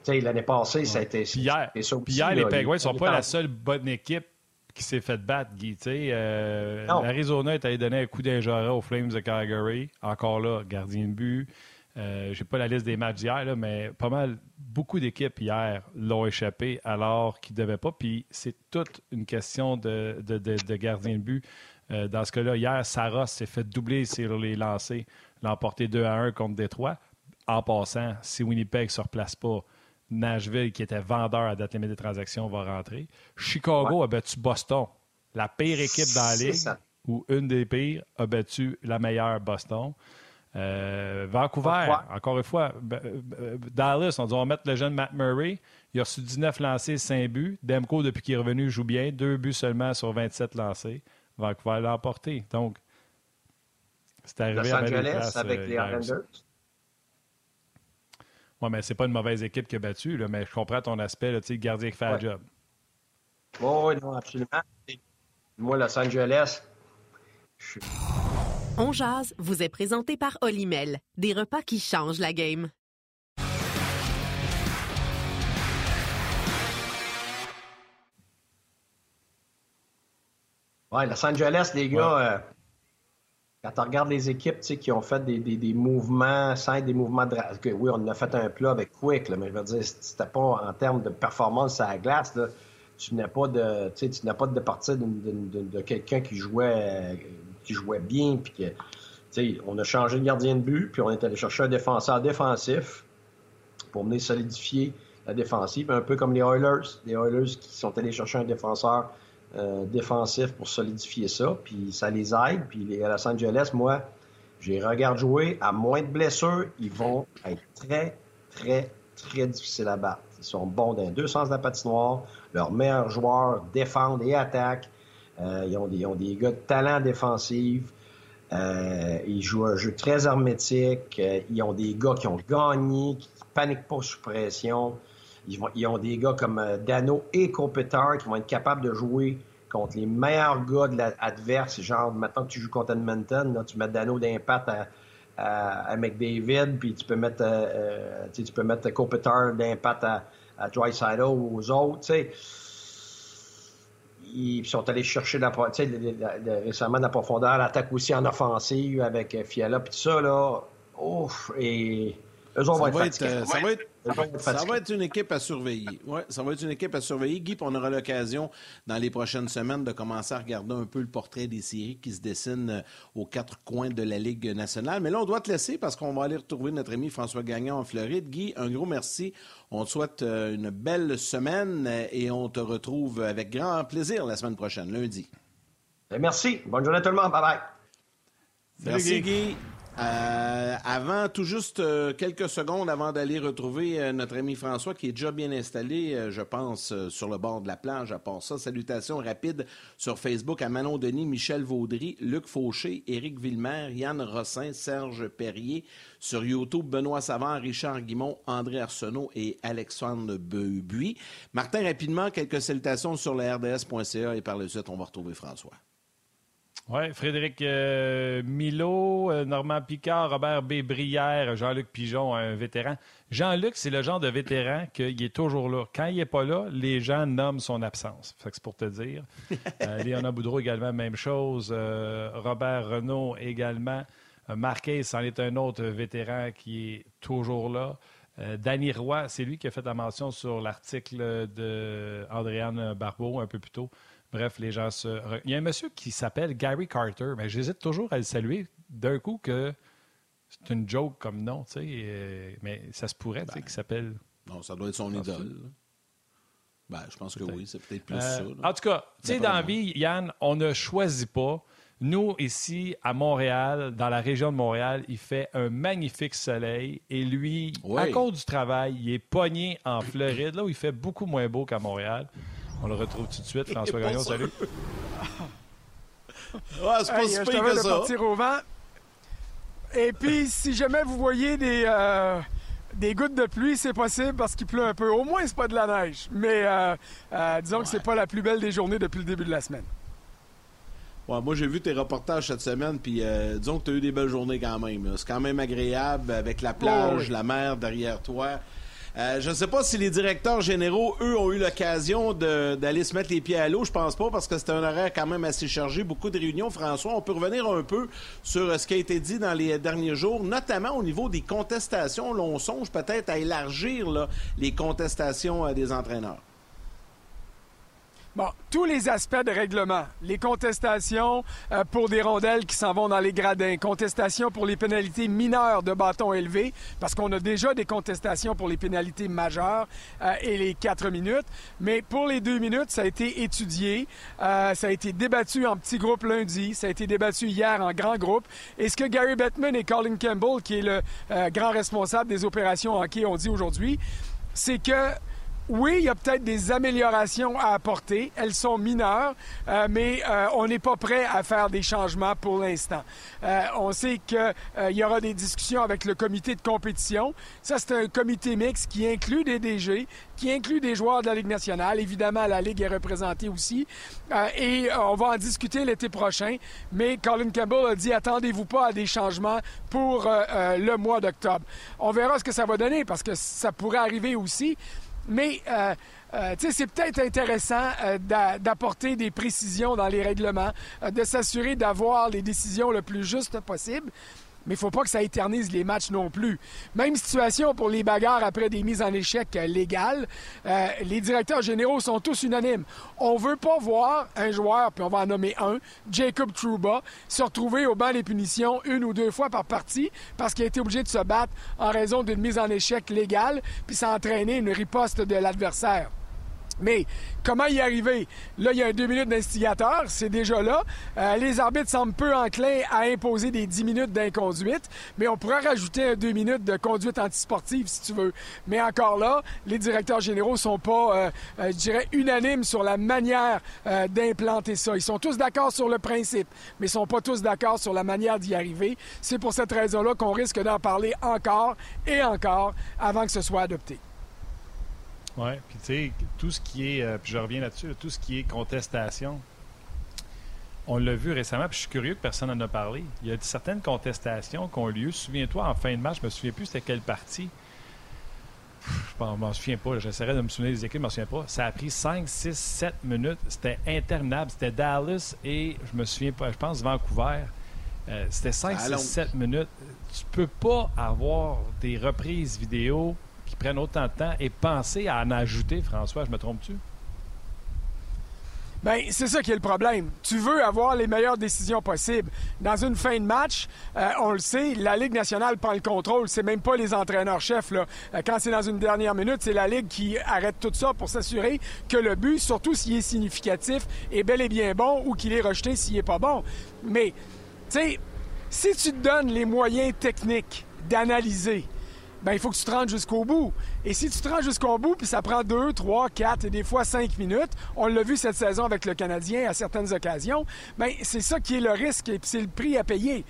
S5: Tu sais, l'année passée, ça a été.
S3: Puis hier, hier les Penguins ne sont pas la seule bonne équipe qui s'est fait battre, Guy. Euh, L'Arizona est allé donner un coup d'injora aux Flames de Calgary. Encore là, gardien de but. Euh, J'ai pas la liste des matchs d'hier, mais pas mal, beaucoup d'équipes hier l'ont échappé alors qu'ils ne devaient pas. Puis c'est toute une question de, de, gardien de but. Euh, dans ce cas-là, hier, Saros s'est fait doubler sur les lancers, l'emporter 2 à 1 contre Détroit. En passant, si Winnipeg ne se replace pas, Nashville, qui était vendeur à date limite des transactions, va rentrer. Chicago a battu Boston, la pire équipe dans la ligue, ou une des pires, a battu la meilleure Boston. Euh, Vancouver, encore une fois, Dallas, on dit on va mettre le jeune Matt Murray. Il a reçu 19 lancés, 5 buts. Demko, depuis qu'il est revenu, joue bien. Deux buts seulement sur 27 lancés. Vancouver l'a emporté. Donc,
S5: c'est arrivé Los Angeles avec les Islanders.
S3: Oui, mais c'est pas une mauvaise équipe qui a battu, là, mais je comprends ton aspect, là, le gardien qui fait
S5: le
S3: job.
S5: Oui, non, absolument. Moi, Los Angeles,
S1: je... On jase vous est présenté par Olimel, des repas qui changent la game.
S5: Oui, Los Angeles, les gars, euh, quand tu regardes les équipes qui ont fait des, des, des mouvements, sans des mouvements de. Oui, on a fait un plat avec Quick, mais je veux dire, c'était pas en termes de performance à la glace. Là, tu n'as pas de, tu n'as pas de partir de, de, de quelqu'un qui jouait, qui jouait bien, puis que, on a changé de gardien de but, puis on est allé chercher un défenseur défensif pour venir solidifier la défensive, un peu comme les Oilers, les Oilers qui sont allés chercher un défenseur euh, défensif pour solidifier ça, puis ça les aide. Puis à Los Angeles, moi, j'ai regardé jouer, à moins de blessures, ils vont être très, très, très difficiles à battre. Ils sont bons dans deux sens de la patinoire. Leurs meilleurs joueurs défendent et attaquent. Euh, ils, ont des, ils, ont des, gars de talent défensif. Euh, ils jouent un jeu très hermétique. ils ont des gars qui ont gagné, qui paniquent pas sous pression. Ils, ont des gars comme euh, Dano et Kopitar qui vont être capables de jouer contre les meilleurs gars de l'adverse. Genre, maintenant que tu joues contre Edmonton, tu mets Dano d'impact à, à, McDavid, puis tu peux mettre, euh, euh tu peux mettre d'impact à, à ou aux autres. Ils sont allés chercher la, récemment la profondeur, l'attaque aussi en offensive avec Fiala, puis tout ça, là. Ouf, et eux autres vont être,
S2: être, ça va être ça va, être, une équipe à surveiller. Ouais, ça va être une équipe à surveiller. Guy, on aura l'occasion dans les prochaines semaines de commencer à regarder un peu le portrait des séries qui se dessinent euh, aux quatre coins de la Ligue nationale. Mais là, on doit te laisser parce qu'on va aller retrouver notre ami François Gagnon en Floride. Guy, un gros merci. On te souhaite euh, une belle semaine euh, et on te retrouve avec grand plaisir la semaine prochaine, lundi.
S5: Ben, merci. Bonne journée à tout le monde. Bye bye.
S2: Merci, Guy. Euh, avant, tout juste euh, quelques secondes avant d'aller retrouver euh, notre ami François, qui est déjà bien installé, je pense, sur le bord de la plage. À part ça, salutations rapides sur Facebook à Manon Denis, Michel Vaudry, Luc Fauché, Éric Villemer, Yann Rossin, Serge Perrier. Sur YouTube, Benoît Savant, Richard Guimont, André Arsenault et Alexandre Buis. Martin, rapidement, quelques salutations sur le rds.ca et par le suite, on va retrouver François.
S3: Oui, Frédéric euh, Milo, euh, Normand Picard, Robert B. Brière, Jean-Luc Pigeon, un vétéran. Jean-Luc, c'est le genre de vétéran qu'il est toujours là. Quand il n'est pas là, les gens nomment son absence. c'est pour te dire. Euh, Léona Boudreau également, même chose. Robert Renault également. Marquez, c'en est un autre vétéran qui est toujours là. Danny Roy, c'est lui qui a fait la mention sur l'article de Barbeau un peu plus tôt. Bref, les gens se. Il y a un monsieur qui s'appelle Gary Carter, mais j'hésite toujours à le saluer d'un coup que c'est une joke comme nom, tu sais. Euh, mais ça se pourrait, tu sais, ben, qu'il s'appelle.
S2: Non, ça doit être son idole. Ben, je pense que oui, c'est peut-être plus euh, ça.
S3: En tout cas, tu sais, dans la vie, Yann, on ne choisit pas. Nous, ici, à Montréal, dans la région de Montréal, il fait un magnifique soleil. Et lui, à cause du travail, il est pogné en Floride, là où il fait beaucoup moins beau qu'à Montréal. On le retrouve tout de suite. François Gagnon, salut.
S2: Ouais, c'est pas si pire que ça.
S6: partir au vent. Et puis, si jamais vous voyez des, euh, des gouttes de pluie, c'est possible parce qu'il pleut un peu. Au moins, c'est pas de la neige. Mais euh, euh, disons que c'est pas la plus belle des journées depuis le début de la semaine.
S2: Ouais, moi, j'ai vu tes reportages cette semaine, puis disons que tu as eu des belles journées quand même. C'est quand même agréable avec la plage, la mer derrière toi. Euh, je ne sais pas si les directeurs généraux, eux, ont eu l'occasion d'aller se mettre les pieds à l'eau. Je pense pas parce que c'était un horaire quand même assez chargé, beaucoup de réunions. François, on peut revenir un peu sur euh, ce qui a été dit dans les derniers jours, notamment au niveau des contestations. on songe peut-être à élargir les contestations euh, des entraîneurs.
S6: Bon, tous les aspects de règlement, les contestations euh, pour des rondelles qui s'en vont dans les gradins, contestations pour les pénalités mineures de bâton élevé, parce qu'on a déjà des contestations pour les pénalités majeures euh, et les quatre minutes, mais pour les deux minutes, ça a été étudié, euh, ça a été débattu en petit groupe lundi, ça a été débattu hier en grand groupe, et ce que Gary Bettman et Colin Campbell, qui est le grand responsable des opérations hockey, ont dit aujourd'hui, c'est que oui, il y a peut-être des améliorations à apporter. Elles sont mineures, euh, mais euh, on n'est pas prêt à faire des changements pour l'instant. Euh, on sait qu'il y aura des discussions avec le comité de compétition. Ça, c'est un comité mixte qui inclut des DG, qui inclut des joueurs de la Ligue nationale. Évidemment, la Ligue est représentée aussi. et on va en discuter l'été prochain. Mais Colin Campbell a dit attendez-vous pas à des changements pour le mois d'octobre. On verra ce que ça va donner parce que ça pourrait arriver aussi. Mais euh, euh, c'est peut-être intéressant euh, d'apporter des précisions dans les règlements, de s'assurer d'avoir les décisions le plus justes possible mais il ne faut pas que ça éternise les matchs non plus. Même situation pour les bagarres après des mises en échec légales. Euh, les directeurs généraux sont tous unanimes. On ne veut pas voir un joueur, puis on va en nommer un, Jacob Trouba, se retrouver au banc des punitions une ou deux fois par partie parce qu'il a été obligé de se battre en raison d'une mise en échec légale, puis ça a entraîné une riposte de l'adversaire. Mais comment y arriver? Là, il y a deux minutes d'instigateur, c'est déjà là. Euh, les arbitres semblent peu enclins à imposer des dix minutes d'inconduite, mais on pourrait rajouter un deux minutes de conduite antisportive si tu veux. Mais encore là, les directeurs généraux sont pas, euh, euh, je dirais, unanimes sur la manière d'implanter ça. Ils sont tous d'accord sur le principe, mais ils sont pas tous d'accord sur la manière d'y arriver. C'est pour cette raison-là qu'on risque d'en parler encore et encore avant que ce soit adopté.
S3: Oui, puis tu sais, tout ce qui est, euh, puis je reviens là-dessus, tout ce qui est contestation, on l'a vu récemment, puis je suis curieux que personne n'en a parlé. Il y a certaines contestations qui ont lieu. Souviens-toi, en fin de match, je me souviens plus c'était quelle partie. Je ne m'en souviens pas. J'essaierai de me souvenir des équipes, je ne m'en souviens pas. Ça a pris 5, 6, 7 minutes. C'était interminable. C'était Dallas et je me souviens pas, je pense Vancouver. Euh, c'était 5, 6, 7 minutes. Tu peux pas avoir des reprises vidéo prennent autant de temps et penser à en ajouter, François, je me trompe-tu?
S6: Bien, c'est ça qui est le problème. Tu veux avoir les meilleures décisions possibles. Dans une fin de match, euh, on le sait, la Ligue nationale prend le contrôle. C'est même pas les entraîneurs-chefs. Là. Euh, quand c'est dans une dernière minute, c'est la Ligue qui arrête tout ça pour s'assurer que le but, surtout s'il est significatif, est bel et bien bon ou qu'il est rejeté s'il est pas bon. Mais, tu sais, si tu te donnes les moyens techniques d'analyser, ben, il faut que tu te rendes jusqu'au bout. Et si tu te rends jusqu'au bout, puis ça prend deux, trois, quatre et des fois cinq minutes, on l'a vu cette saison avec le Canadien à certaines occasions, ben, c'est ça qui est le risque et c'est le prix à payer.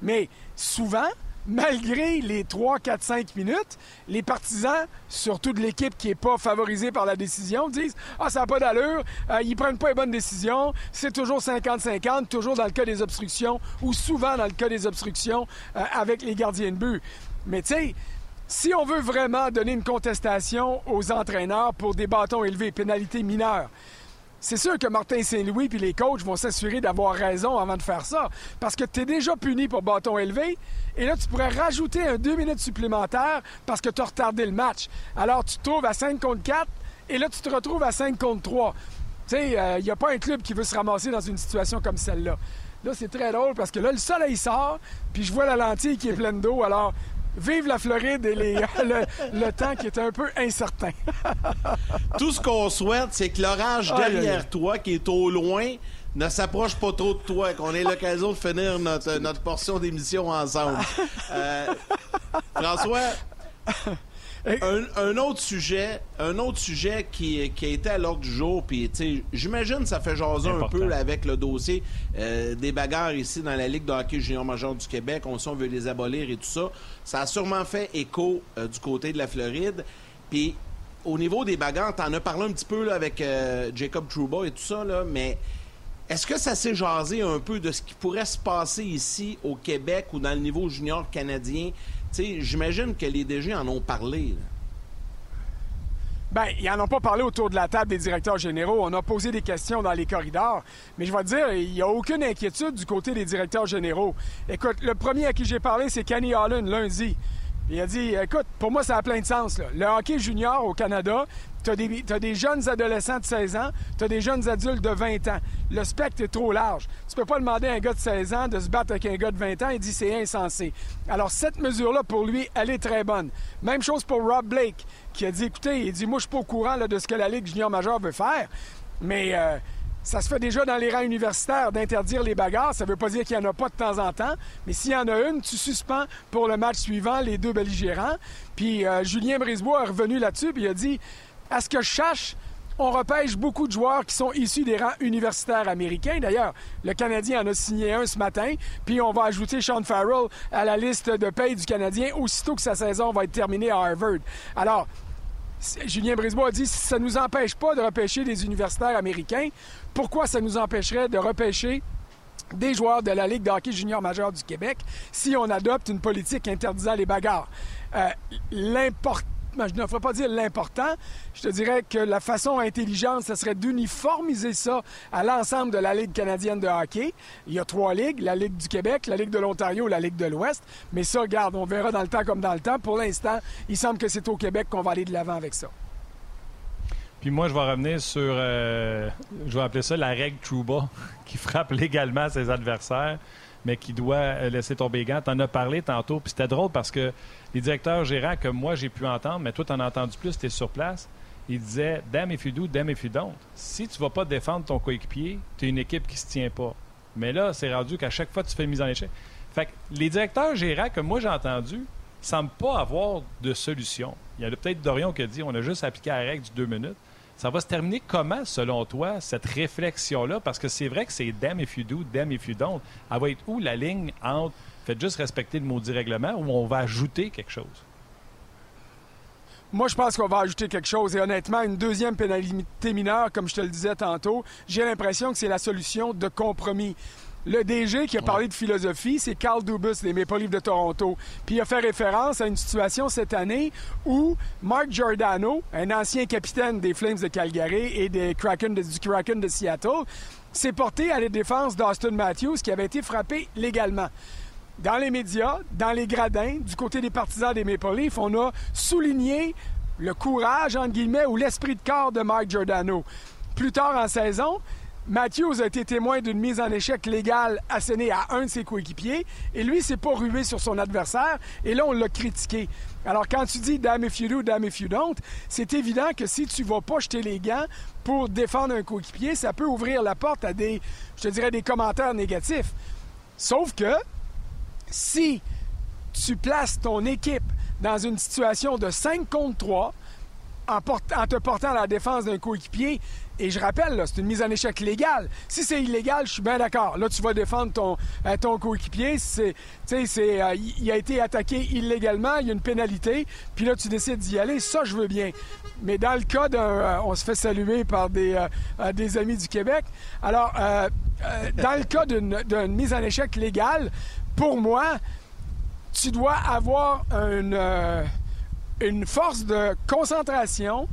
S6: Mais souvent, malgré les 3, 4, 5 minutes, les partisans, surtout de l'équipe qui n'est pas favorisée par la décision, disent Ah, ça n'a pas d'allure, euh, ils prennent pas les bonnes décisions, c'est toujours 50-50, toujours dans le cas des obstructions, ou souvent dans le cas des obstructions euh, avec les gardiens de but. Mais tu sais, si on veut vraiment donner une contestation aux entraîneurs pour des bâtons élevés, pénalités mineures, c'est sûr que Martin Saint-Louis et les coachs vont s'assurer d'avoir raison avant de faire ça. Parce que tu es déjà puni pour bâton élevé. Et là, tu pourrais rajouter un deux minutes supplémentaires parce que tu as retardé le match. Alors, tu te trouves à 5 contre 4 et là, tu te retrouves à 5 contre 3. Tu sais, il euh, n'y a pas un club qui veut se ramasser dans une situation comme celle-là. Là, c'est très drôle parce que là, le soleil sort, puis je vois la lentille qui est pleine d'eau. Alors, Vive la Floride et le, temps qui est un peu incertain.
S2: Tout ce qu'on souhaite, c'est que l'orage derrière toi, qui est au loin, ne s'approche pas trop de toi, qu'on ait l'occasion de finir notre, portion d'émission ensemble. Euh, François, un, autre sujet, un autre sujet qui, qui a été à l'ordre du jour, puis j'imagine ça fait jaser un peu avec le dossier euh, des bagarres ici dans la Ligue de hockey junior major du Québec. On sait on veut les abolir et tout ça. Ça a sûrement fait écho euh, du côté de la Floride. Puis au niveau des bagarres, t'en as parlé un petit peu avec euh, Jacob Trouba et tout ça, là, mais est-ce que ça s'est jasé un peu de ce qui pourrait se passer ici au Québec ou dans le niveau junior canadien? J'imagine que les DG en ont parlé.
S6: Bien, ils n'en ont pas parlé autour de la table des directeurs généraux. On a posé des questions dans les corridors. Mais je vais dire, il n'y a aucune inquiétude du côté des directeurs généraux. Écoute, le premier à qui j'ai parlé, c'est Kenny Allen lundi. Il a dit Écoute, pour moi, ça a plein de sens. Le hockey junior au Canada, tu as, des jeunes adolescents de 16 ans, tu as des jeunes adultes de 20 ans. Le spectre est trop large. Tu peux pas demander à un gars de 16 ans de se battre avec un gars de 20 ans. Il dit c'est insensé. Alors, cette mesure-là, pour lui, elle est très bonne. Même chose pour Rob Blake, qui a dit Écoutez, il dit Moi, je suis pas au courant de ce que la Ligue junior majeure veut faire, mais. Euh, ça se fait déjà dans les rangs universitaires d'interdire les bagarres. Ça ne veut pas dire qu'il n'y en a pas de temps en temps, mais s'il y en a une, tu suspends pour le match suivant les deux belligérants. Puis euh, Julien Brisebois est revenu là-dessus, puis il a dit À ce que je cherche, on repêche beaucoup de joueurs qui sont issus des rangs universitaires américains. D'ailleurs, le Canadien en a signé un ce matin, puis on va ajouter Sean Farrell à la liste de paye du Canadien aussitôt que sa saison va être terminée à Harvard. Alors, Julien Brisebois a dit ça ne nous empêche pas de repêcher des universitaires américains. Pourquoi ça nous empêcherait de repêcher des joueurs de la Ligue de hockey junior majeur du Québec si on adopte une politique interdisant les bagarres? Euh, l'important je ne ferais pas dire l'important. Je te dirais que la façon intelligente, ce serait d'uniformiser ça à l'ensemble de la Ligue canadienne de hockey. Il y a trois ligues, la Ligue du Québec, la Ligue de l'Ontario, la Ligue de l'Ouest. Mais ça, regarde, on verra dans le temps comme dans le temps. Pour l'instant, il semble que c'est au Québec qu'on va aller de l'avant avec ça.
S3: Puis moi, je vais revenir sur, euh, je vais appeler ça la règle Trouba, qui frappe légalement ses adversaires mais qui doit euh, laisser tomber gants. Tu en as parlé tantôt, puis c'était drôle parce que les directeurs gérants que moi j'ai pu entendre, mais toi tu en as entendu plus, tu es sur place, ils disaient Damn if you do, damn if you don't. Si tu vas pas défendre ton coéquipier, tu es une équipe qui se tient pas. Mais là, c'est rendu qu'à chaque fois tu fais une mise en échec. Fait que les directeurs gérants que moi j'ai entendus semblent pas avoir de solution. Il y a peut-être Dorion qui a dit on a juste appliqué la règle du deux minutes. Ça va se terminer comment, selon toi, cette réflexion-là? Parce que c'est vrai que c'est damn if you do, damn if you don't. Elle va être où la ligne entre faites juste respecter le maudit règlement ou on va ajouter quelque chose?
S6: Moi, je pense qu'on va ajouter quelque chose. Et honnêtement, une deuxième pénalité mineure, comme je te le disais tantôt, j'ai l'impression que c'est la solution de compromis. Le DG qui a parlé de philosophie, c'est Carl Dubus des Maple Leafs de Toronto. Puis il a fait référence à une situation cette année où Mark Giordano, un ancien capitaine des Flames de Calgary et des Kraken de, du Kraken de Seattle, s'est porté à la défense d'Austin Matthews qui avait été frappé légalement dans les médias, dans les gradins, du côté des partisans des Maple Leafs, on a souligné le courage, entre guillemets, ou l'esprit de corps de Mark Giordano. Plus tard en saison, Matthews a été témoin d'une mise en échec légale assénée à un de ses coéquipiers et lui s'est pas rué sur son adversaire et là on l'a critiqué. Alors quand tu dis damn if you do, damn if you don't, c'est évident que si tu vas pas jeter les gants pour défendre un coéquipier, ça peut ouvrir la porte à des, je dirais, des commentaires négatifs. Sauf que si tu places ton équipe dans une situation de 5 contre 3 en, te portant à la défense d'un coéquipier, et je rappelle, c'est une mise en échec légale. Si c'est illégal, je suis bien d'accord. Là, tu vas défendre ton, euh, ton coéquipier. C'est, c'est, euh, il a été attaqué illégalement, il y a une pénalité, puis là, tu décides d'y aller. Ça, je veux bien. Mais dans le cas d'un... Euh, on se fait saluer par des, des amis du Québec. Alors, dans le cas d'une, mise en échec légale, pour moi, tu dois avoir une, une force de concentration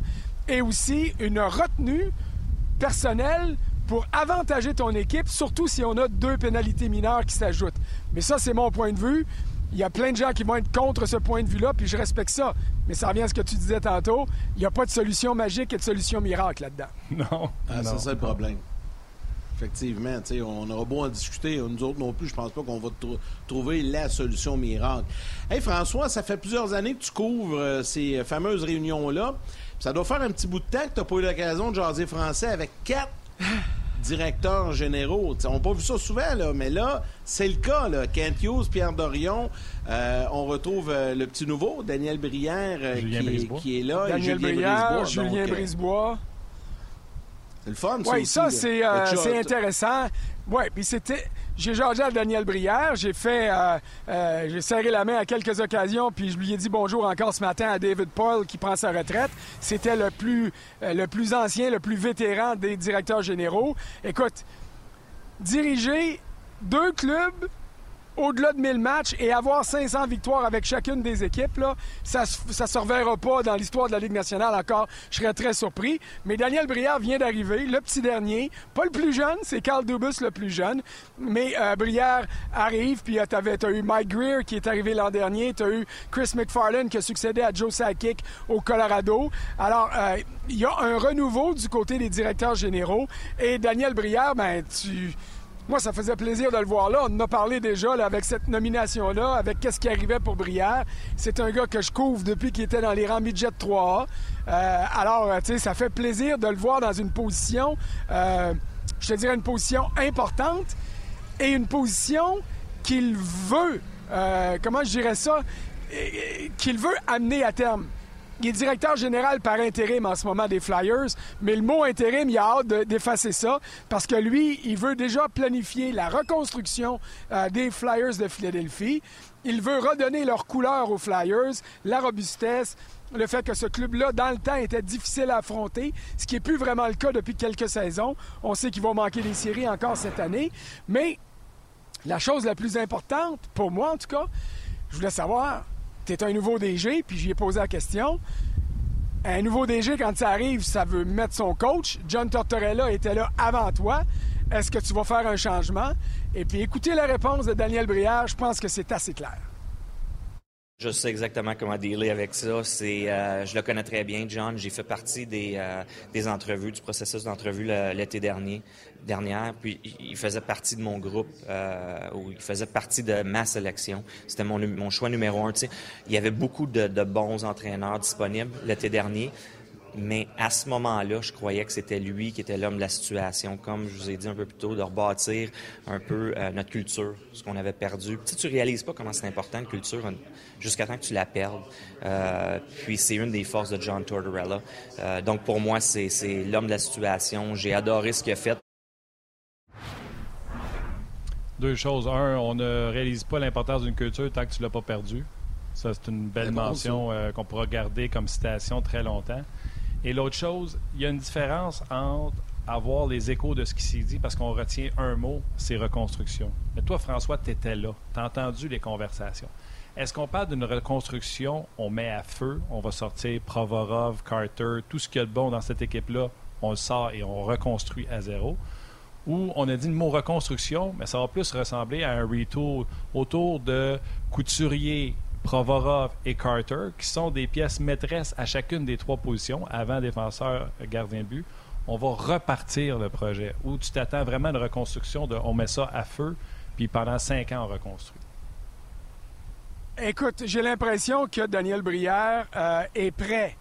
S6: et aussi une retenue personnel pour avantager ton équipe, surtout si on a deux pénalités mineures qui s'ajoutent. Mais ça, c'est mon point de vue. Il y a plein de gens qui vont être contre ce point de vue-là, puis je respecte ça. Mais ça revient à ce que tu disais tantôt. Il n'y a pas de solution magique et de solution miracle là-dedans.
S3: Non.
S2: Ah, c'est ça le problème. Effectivement, on aura beau en discuter. Nous autres non plus, je pense pas qu'on va trouver la solution miracle. Hey François, ça fait plusieurs années que tu couvres euh, ces fameuses réunions-là. Ça doit faire un petit bout de temps que tu n'as pas eu l'occasion de jaser français avec quatre directeurs généraux. on n'a pas vu ça souvent, là, mais là, c'est le cas. Là. Kent Hughes, Pierre Dorion, euh, on retrouve euh, le petit nouveau, Daniel Brière, euh, qui, est là.
S6: Daniel Brière, Julien Brisebois.
S2: C'est le fun,
S6: ça Oui, ça, c'est intéressant. Oui, puis c'était j'ai jasé à Daniel Brière, j'ai fait, euh, euh, j'ai serré la main à quelques occasions, puis je lui ai dit bonjour encore ce matin à David Paul qui prend sa retraite. C'était le plus, euh, le plus ancien, le plus vétéran des directeurs généraux. Écoute, diriger deux clubs au-delà de 1000 matchs et avoir 500 victoires avec chacune des équipes, là, ça ne se reverra pas dans l'histoire de la Ligue nationale encore. Je serais très surpris. Mais Daniel Brière vient d'arriver, le petit dernier. Pas le plus jeune, c'est Carl Dubus le plus jeune. Mais euh, Brière arrive, puis euh, tu as eu Mike Greer qui est arrivé l'an dernier, tu as eu Chris McFarland qui a succédé à Joe Sakic au Colorado. Alors, euh, il y a un renouveau du côté des directeurs généraux. Et Daniel Brière, ben, tu moi, ça faisait plaisir de le voir là. On en a parlé déjà avec cette nomination-là, avec qu'est-ce qui arrivait pour Brière. C'est un gars que je couvre depuis qu'il était dans les rangs midget 3A. Euh, alors, tu sais, ça fait plaisir de le voir dans une position, euh, je te dirais une position importante et une position qu'il veut, euh, comment je dirais ça, qu'il veut amener à terme. Il est directeur général par intérim en ce moment des Flyers, mais le mot intérim, il a hâte d'effacer ça parce que lui, il veut déjà planifier la reconstruction euh, des Flyers de Philadelphie. Il veut redonner leur couleur aux Flyers, la robustesse, le fait que ce club-là, dans le temps, était difficile à affronter, ce qui n'est plus vraiment le cas depuis quelques saisons. On sait qu'ils vont manquer les séries encore cette année. Mais la chose la plus importante, pour moi en tout cas, je voulais savoir, tu es un nouveau DG, puis j'y ai posé la question. Un nouveau DG, quand ça arrive, ça veut mettre son coach. John Tortorella était là avant toi. Est-ce que tu vas faire un changement? Et puis écoutez la réponse de Daniel Briard, je pense que c'est assez clair.
S7: Je sais exactement comment dealer avec ça. C'est, euh, je le connais très bien, John. J'ai fait partie des, euh, des entrevues, du processus d'entrevue l'été dernier, dernière. Puis il faisait partie de mon groupe, euh, ou il faisait partie de ma sélection. C'était mon, mon choix numéro un. Il y avait beaucoup de, de bons entraîneurs disponibles l'été dernier. Mais à ce moment-là, je croyais que c'était lui qui était l'homme de la situation, comme je vous ai dit un peu plus tôt, de rebâtir un peu euh, notre culture, ce qu'on avait perdu. Tu sais, tu réalises pas comment c'est important une culture jusqu'à temps que tu la perdes. Euh, puis c'est une des forces de John Tortorella. Euh, donc pour moi, c'est l'homme de la situation. J'ai adoré ce qu'il a fait.
S3: Deux choses. Un, on ne réalise pas l'importance d'une culture tant que tu l'as pas perdue. Ça, c'est une belle mention qu'on pourra garder comme citation très longtemps. Et l'autre chose, il y a une différence entre avoir les échos de ce qui s'est dit parce qu'on retient un mot, c'est reconstruction. Mais toi, François, tu étais là. Tu as entendu les conversations. Est-ce qu'on parle d'une reconstruction, on met à feu, on va sortir Provorov, Carter, tout ce qu'il y a de bon dans cette équipe-là, on le sort et on reconstruit à zéro? Ou on a dit le mot reconstruction, mais ça va plus ressembler à un retour autour de couturier, Provorov et Carter, qui sont des pièces maîtresses à chacune des trois positions, avant défenseur, gardien de but. On va repartir le projet où tu t'attends vraiment à une reconstruction de on met ça à feu, puis pendant cinq ans, on reconstruit.
S6: Écoute, j'ai l'impression que Daniel Brière euh, est prêt.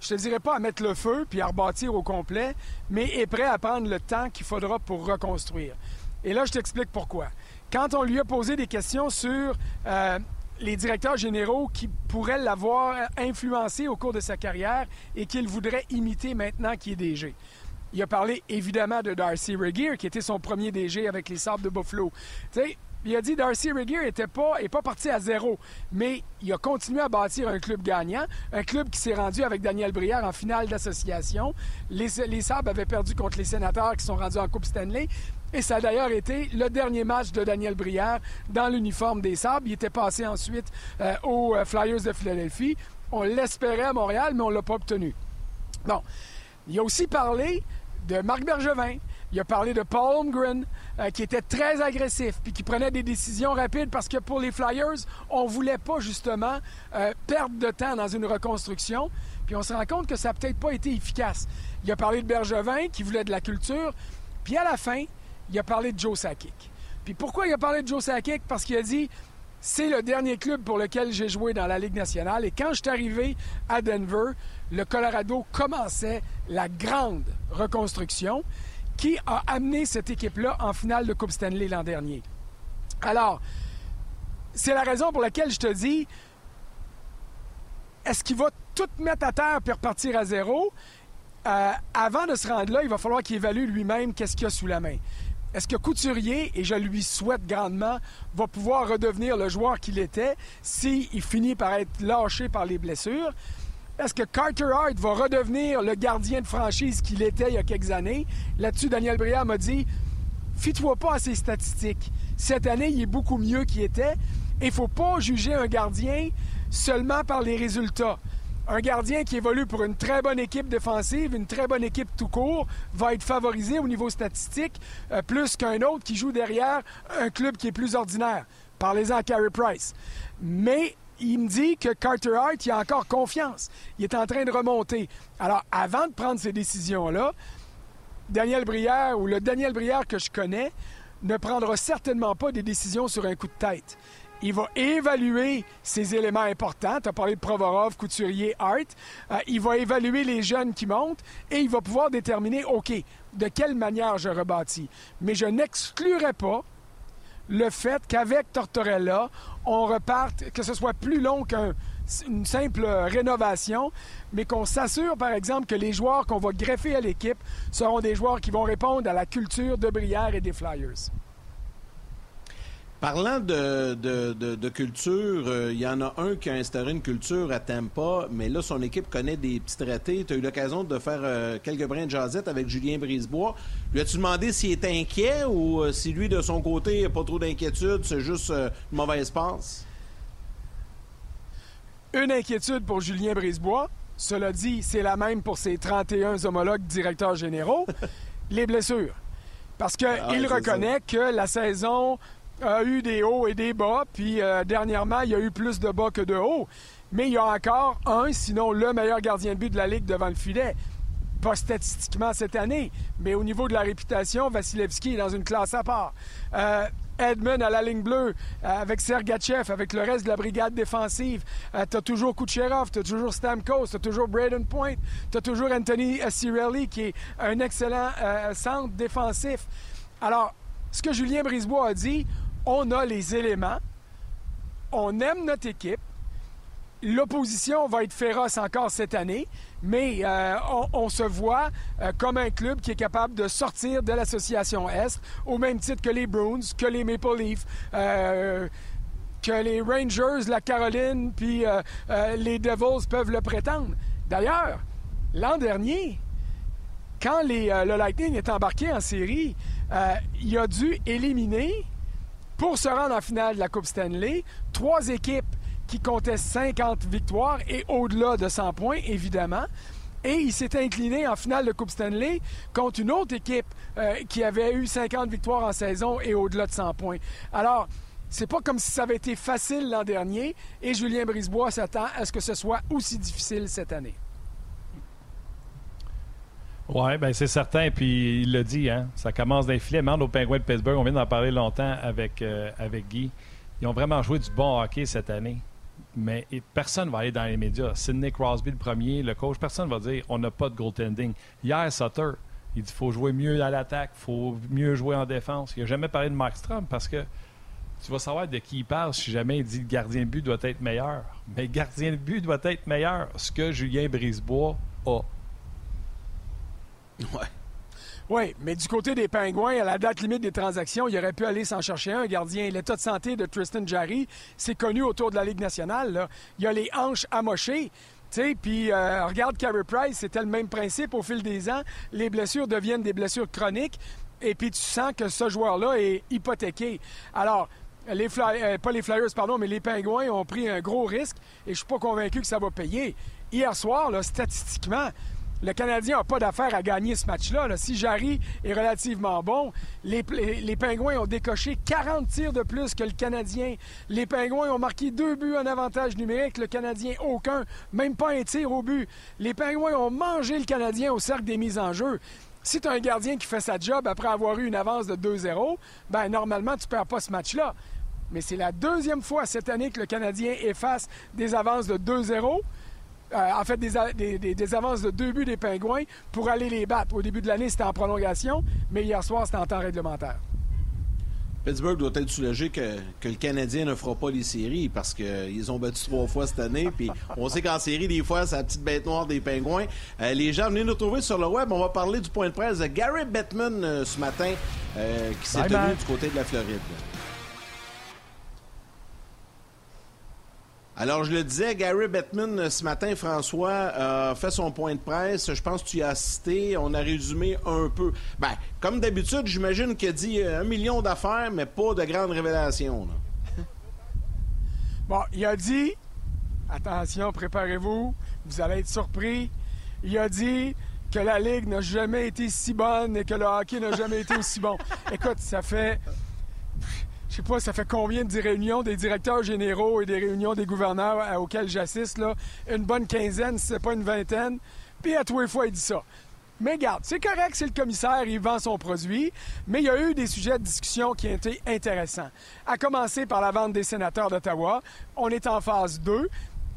S6: Je te dirais pas à mettre le feu puis à rebâtir au complet, mais est prêt à prendre le temps qu'il faudra pour reconstruire. Et là, je t'explique pourquoi. Quand on lui a posé des questions sur euh, les directeurs généraux qui pourraient l'avoir influencé au cours de sa carrière et qu'il voudrait imiter maintenant qui est DG. Il a parlé évidemment de Darcy Regier, qui était son premier DG avec les Sables de Buffalo. il a dit Darcy Regier n'était pas, pas parti à zéro, mais il a continué à bâtir un club gagnant, un club qui s'est rendu avec Daniel Brière en finale d'association. Les, les Sabres avaient perdu contre les Sénateurs qui sont rendus en Coupe Stanley. Et ça a d'ailleurs été le dernier match de Daniel Brière dans l'uniforme des Sabres. Il était passé ensuite euh, aux euh, Flyers de Philadelphie. On l'espérait à Montréal, mais on ne l'a pas obtenu. Bon. Il a aussi parlé de Marc Bergevin. Il a parlé de Paul Holmgren, euh, qui était très agressif, puis qui prenait des décisions rapides parce que pour les Flyers, on ne voulait pas justement perdre de temps dans une reconstruction. Puis on se rend compte que ça n'a peut-être pas été efficace. Il a parlé de Bergevin, qui voulait de la culture. Puis à la fin, il a parlé de Joe Sakic. Puis pourquoi il a parlé de Joe Sakic? Parce qu'il a dit c'est le dernier club pour lequel j'ai joué dans la Ligue nationale. Et quand je suis arrivé à Denver, le Colorado commençait la grande reconstruction qui a amené cette équipe-là en finale de Coupe Stanley l'an dernier. Alors, c'est la raison pour laquelle je te dis, est-ce qu'il va tout mettre à terre et repartir à zéro? Euh, avant de se rendre là, il va falloir qu'il évalue lui-même qu'est-ce qu'il a sous la main. Est-ce que Couturier, et je lui souhaite grandement, va pouvoir redevenir le joueur qu'il était s'il finit par être lâché par les blessures? Est-ce que Carter Hart va redevenir le gardien de franchise qu'il était il y a quelques années? Là-dessus, Daniel Briand m'a dit Fie-toi pas à ses statistiques. Cette année, il est beaucoup mieux qu'il était. Et il ne faut pas juger un gardien seulement par les résultats. Un gardien qui évolue pour une très bonne équipe défensive, une très bonne équipe tout court, va être favorisé au niveau statistique euh, plus qu'un autre qui joue derrière un club qui est plus ordinaire. Parlez-en à Carey Price. Mais il me dit que Carter Hart, il a encore confiance. Il est en train de remonter. Alors, avant de prendre ces décisions-là, Daniel Brière ou le Daniel Brière que je connais ne prendra certainement pas des décisions sur un coup de tête. Il va évaluer ces éléments importants. Tu as parlé de Provorov, Couturier, Hart. Euh, il va évaluer les jeunes qui montent et il va pouvoir déterminer, OK, de quelle manière je rebâtis. Mais je n'exclurai pas le fait qu'avec Tortorella, on reparte, que ce soit plus long qu'une simple rénovation, mais qu'on s'assure, par exemple, que les joueurs qu'on va greffer à l'équipe seront des joueurs qui vont répondre à la culture de Brière et des Flyers.
S2: Parlant de, culture, euh, il y en a un qui a instauré une culture à Tampa, mais là, son équipe connaît des petits traités. Tu as eu l'occasion de faire euh, quelques brins de jasette avec Julien Brisebois. Lui as-tu demandé s'il est inquiet ou euh, si lui, de son côté, n'a pas trop d'inquiétude, c'est juste une mauvaise passe?
S6: Une inquiétude pour Julien Brisebois. Cela dit, c'est la même pour ses 31 homologues directeurs généraux. les blessures. Parce qu'il ah, reconnaît que la saison a eu des hauts et des bas, puis euh, dernièrement, il y a eu plus de bas que de hauts. Mais il y a encore un, sinon le meilleur gardien de but de la Ligue devant le filet. Pas statistiquement cette année, mais au niveau de la réputation, Vasilevski est dans une classe à part. Euh, Edmund à la ligne bleue, euh, avec Sergachev, avec le reste de la brigade défensive. tu as toujours Kucherov, tu as toujours Stamkos, tu as toujours Braden Point, tu as toujours Anthony Cirelli, qui est un excellent centre défensif. Alors, ce que Julien Brisebois a dit, on a les éléments, on aime notre équipe. L'opposition va être féroce encore cette année, mais euh, on, se voit euh, comme un club qui est capable de sortir de l'association Est, au même titre que les Bruins, que les Maple Leafs, euh, que les Rangers, la Caroline, puis les Devils peuvent le prétendre. D'ailleurs, l'an dernier, quand le Lightning est embarqué en série, il a dû éliminer pour se rendre en finale de la Coupe Stanley. Trois équipes qui comptaient 50 victoires et au-delà de 100 points, évidemment. Et il s'est incliné en finale de Coupe Stanley contre une autre équipe euh, qui avait eu 50 victoires en saison et au-delà de 100 points. Alors, c'est pas comme si ça avait été facile l'an dernier et Julien Brisebois s'attend à ce que ce soit aussi difficile cette année.
S3: Oui, ben c'est certain. Puis il l'a dit, hein, ça commence d'inflier. Demande aux Penguins de Pittsburgh. On vient d'en parler longtemps avec, euh, avec Guy. Ils ont vraiment joué du bon hockey cette année. Mais personne ne va aller dans les médias. Sidney Crosby, le premier, le coach, personne ne va dire on n'a pas de goaltending. Hier, Sutter, il dit faut jouer mieux à l'attaque, faut mieux jouer en défense. Il n'a jamais parlé de Markstrom parce que tu vas savoir de qui il parle si jamais il dit le gardien de but doit être meilleur. Mais le gardien de but doit être meilleur. Ce que Julien Brisebois a.
S6: Ouais. Oui, mais du côté des Pingouins, à la date limite des transactions, il aurait pu aller s'en chercher un gardien. L'état de santé de Tristan Jarry, c'est connu autour de la Ligue nationale. Il y a les hanches amochées. Puis euh, regarde Carey Price, c'était le même principe au fil des ans. Les blessures deviennent des blessures chroniques. Et puis tu sens que ce joueur-là est hypothéqué. Alors, les euh, pas les Flyers, pardon, mais les Pingouins ont pris un gros risque et je suis pas convaincu que ça va payer. Hier soir, là, statistiquement, le Canadien n'a pas d'affaire à gagner ce match-là. Si Jarry est relativement bon, les, Pingouins ont décoché 40 tirs de plus que le Canadien. Les Pingouins ont marqué deux buts en avantage numérique, le Canadien aucun, même pas un tir au but. Les Pingouins ont mangé le Canadien au cercle des mises en jeu. Si tu as un gardien qui fait sa job après avoir eu une avance de 2-0, ben normalement, tu ne perds pas ce match-là. Mais c'est la deuxième fois cette année que le Canadien efface des avances de 2-0. Euh, en fait, des, avances de deux buts des Pingouins pour aller les battre. Au début de l'année, c'était en prolongation, mais hier soir, c'était en temps réglementaire.
S2: Pittsburgh doit être soulagé que, le Canadien ne fera pas les séries parce qu'ils ont battu trois fois cette année. Puis on sait qu'en série, des fois, c'est la petite bête noire des Pingouins. Euh, les gens, venez nous trouver sur le web. On va parler du point de presse de Gary Bettman euh, ce matin qui s'est tenu du côté de la Floride. Alors, je le disais, Gary Bettman, euh, ce matin, François, a fait son point de presse. Je pense que tu y as assisté. On a résumé un peu. Ben, comme d'habitude, j'imagine qu'il a dit un million d'affaires, mais pas de grandes révélations.
S6: bon, il a dit attention, préparez-vous, vous allez être surpris. Il a dit que la Ligue n'a jamais été si bonne et que le hockey n'a jamais été aussi bon. Écoute, ça fait. Je sais pas, ça fait combien de réunions des directeurs généraux et des réunions des gouverneurs auxquelles j'assiste, là? Une bonne quinzaine, si c'est pas une vingtaine. Puis à tous les fois, il dit ça. Mais garde, c'est correct, c'est le commissaire, il vend son produit, mais il y a eu des sujets de discussion qui ont été intéressants. À commencer par la vente des sénateurs d'Ottawa. On est en phase 2.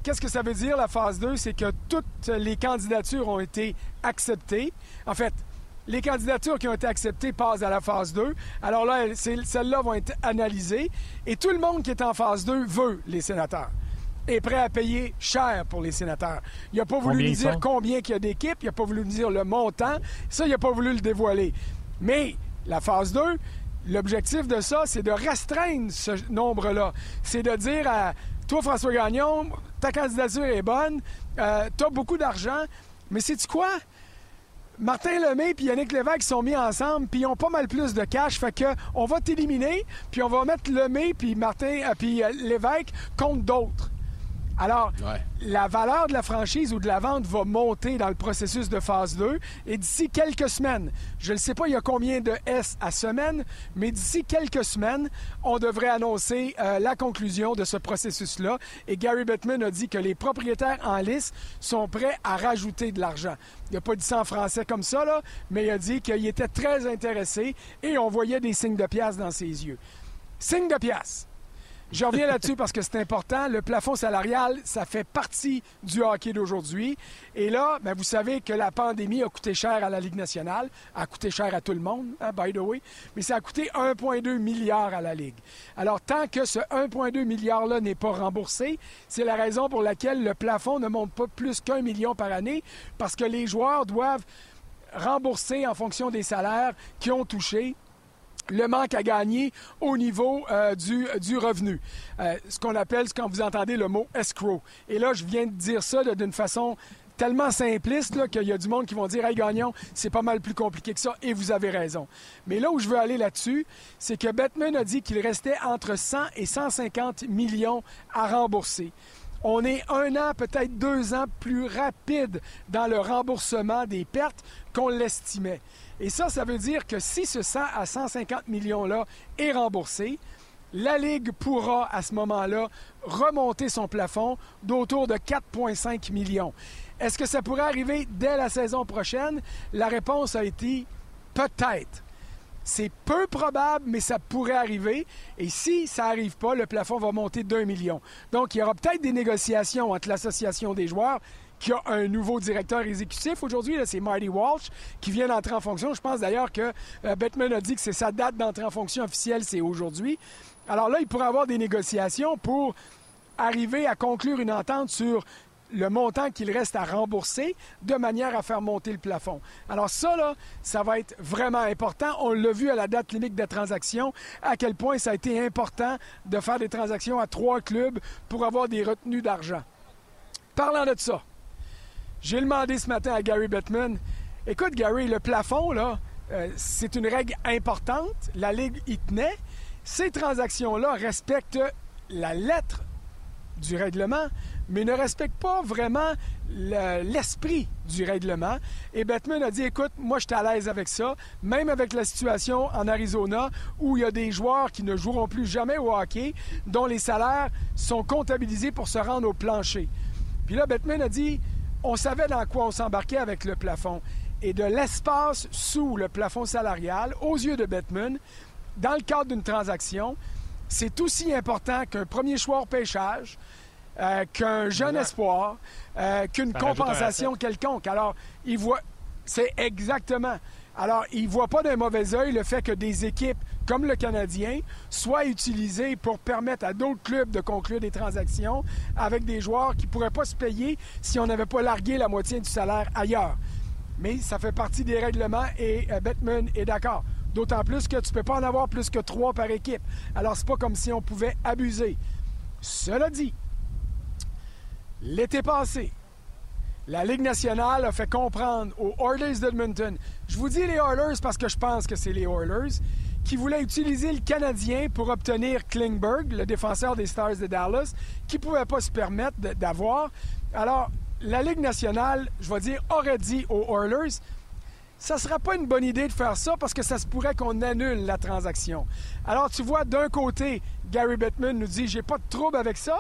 S6: Qu'est-ce que ça veut dire, la phase 2? C'est que toutes les candidatures ont été acceptées. En fait, les candidatures qui ont été acceptées passent à la phase 2. Alors là, celles-là vont être analysées. Et tout le monde qui est en phase 2 veut les sénateurs est prêt à payer cher pour les sénateurs. Il n'a pas voulu nous dire combien il y a d'équipes, il n'a pas voulu nous dire le montant. Ça, il n'a pas voulu le dévoiler. Mais la phase 2, l'objectif de ça, c'est de restreindre ce nombre-là. C'est de dire à toi, François Gagnon, ta candidature est bonne, euh, tu as beaucoup d'argent, mais sais-tu quoi? Martin Lemay et Yannick Lévesque sont mis ensemble, puis ils ont pas mal plus de cash. Fait que on va t'éliminer, puis on va mettre Lemay puis Martin euh, puis euh, Lévesque contre d'autres. Alors, la valeur de la franchise ou de la vente va monter dans le processus de phase 2 et d'ici quelques semaines, je ne sais pas il y a combien de S à semaine, mais d'ici quelques semaines, on devrait annoncer euh, la conclusion de ce processus-là. Et Gary Bettman a dit que les propriétaires en liste sont prêts à rajouter de l'argent. Il n'a pas dit ça en français comme ça, là, mais il a dit qu'il était très intéressé et on voyait des signes de pièce dans ses yeux. Signes de pièce. Je reviens là-dessus parce que c'est important. Le plafond salarial, ça fait partie du hockey d'aujourd'hui. Et là, ben, vous savez que la pandémie a coûté cher à la Ligue nationale, a coûté cher à tout le monde, hein, by the way, mais ça a coûté 1,2 milliard à la Ligue. Alors, tant que ce 1,2 milliard-là n'est pas remboursé, c'est la raison pour laquelle le plafond ne monte pas plus qu'un million par année, parce que les joueurs doivent rembourser en fonction des salaires qu'ils ont touchés le manque à gagner au niveau euh, du, du, revenu. Euh, ce qu'on appelle, quand vous entendez le mot escrow. Et là, je viens de dire ça d'une façon tellement simpliste qu'il y a du monde qui vont dire Hey, gagnons, c'est pas mal plus compliqué que ça, et vous avez raison. Mais là où je veux aller là-dessus, c'est que Batman a dit qu'il restait entre 100 et 150 millions à rembourser. On est un an, peut-être deux ans plus rapide dans le remboursement des pertes qu'on l'estimait. Et ça, ça veut dire que si ce 100 à 150 millions-là est remboursé, la Ligue pourra à ce moment-là remonter son plafond d'autour de 4,5 millions. Est-ce que ça pourrait arriver dès la saison prochaine? La réponse a été peut-être. C'est peu probable, mais ça pourrait arriver. Et si ça n'arrive pas, le plafond va monter d'un million. Donc, il y aura peut-être des négociations entre l'Association des joueurs qui a un nouveau directeur exécutif aujourd'hui. C'est Marty Walsh qui vient d'entrer en fonction. Je pense d'ailleurs que euh, a dit que c'est sa date d'entrée en fonction officielle, c'est aujourd'hui. Alors là, il pourrait avoir des négociations pour arriver à conclure une entente sur le montant qu'il reste à rembourser de manière à faire monter le plafond. Alors ça, là, ça va être vraiment important. On l'a vu à la date limite de transaction, à quel point ça a été important de faire des transactions à trois clubs pour avoir des retenues d'argent. Parlant de ça, j'ai demandé ce matin à Gary Bettman, écoute Gary, le plafond, là, euh, c'est une règle importante. La Ligue y tenait. Ces transactions-là respectent la lettre du règlement, mais ne respectent pas vraiment l'esprit du règlement. Et Bettman a dit, écoute, moi, je suis à l'aise avec ça, même avec la situation en Arizona où il y a des joueurs qui ne joueront plus jamais au hockey, dont les salaires sont comptabilisés pour se rendre au plancher. Puis là, Bettman a dit, on savait dans quoi on s'embarquait avec le plafond. Et de l'espace sous le plafond salarial, aux yeux de Bettman, dans le cadre d'une transaction, c'est aussi important qu'un premier choix au pêchage, euh, qu'un jeune espoir, euh, qu'une compensation quelconque. Alors, il voit. C'est exactement. Alors, il ne voit pas d'un mauvais œil le fait que des équipes comme le Canadien soient utilisées pour permettre à d'autres clubs de conclure des transactions avec des joueurs qui ne pourraient pas se payer si on n'avait pas largué la moitié du salaire ailleurs. Mais ça fait partie des règlements et euh, Bettman est d'accord. D'autant plus que tu ne peux pas en avoir plus que trois par équipe. Alors, c'est pas comme si on pouvait abuser. Cela dit, l'été passé, La Ligue nationale a fait comprendre aux Oilers d'Edmonton, je vous dis les Oilers parce que je pense que c'est les Oilers, qui voulaient utiliser le Canadien pour obtenir Klingberg, le défenseur des Stars de Dallas, qui ne pouvait pas se permettre d'avoir. Alors, la Ligue nationale, je vais dire, aurait dit aux Oilers, ça ne sera pas une bonne idée de faire ça parce que ça se pourrait qu'on annule la transaction. Alors, tu vois, d'un côté, Gary Bettman nous dit j'ai pas de trouble avec ça,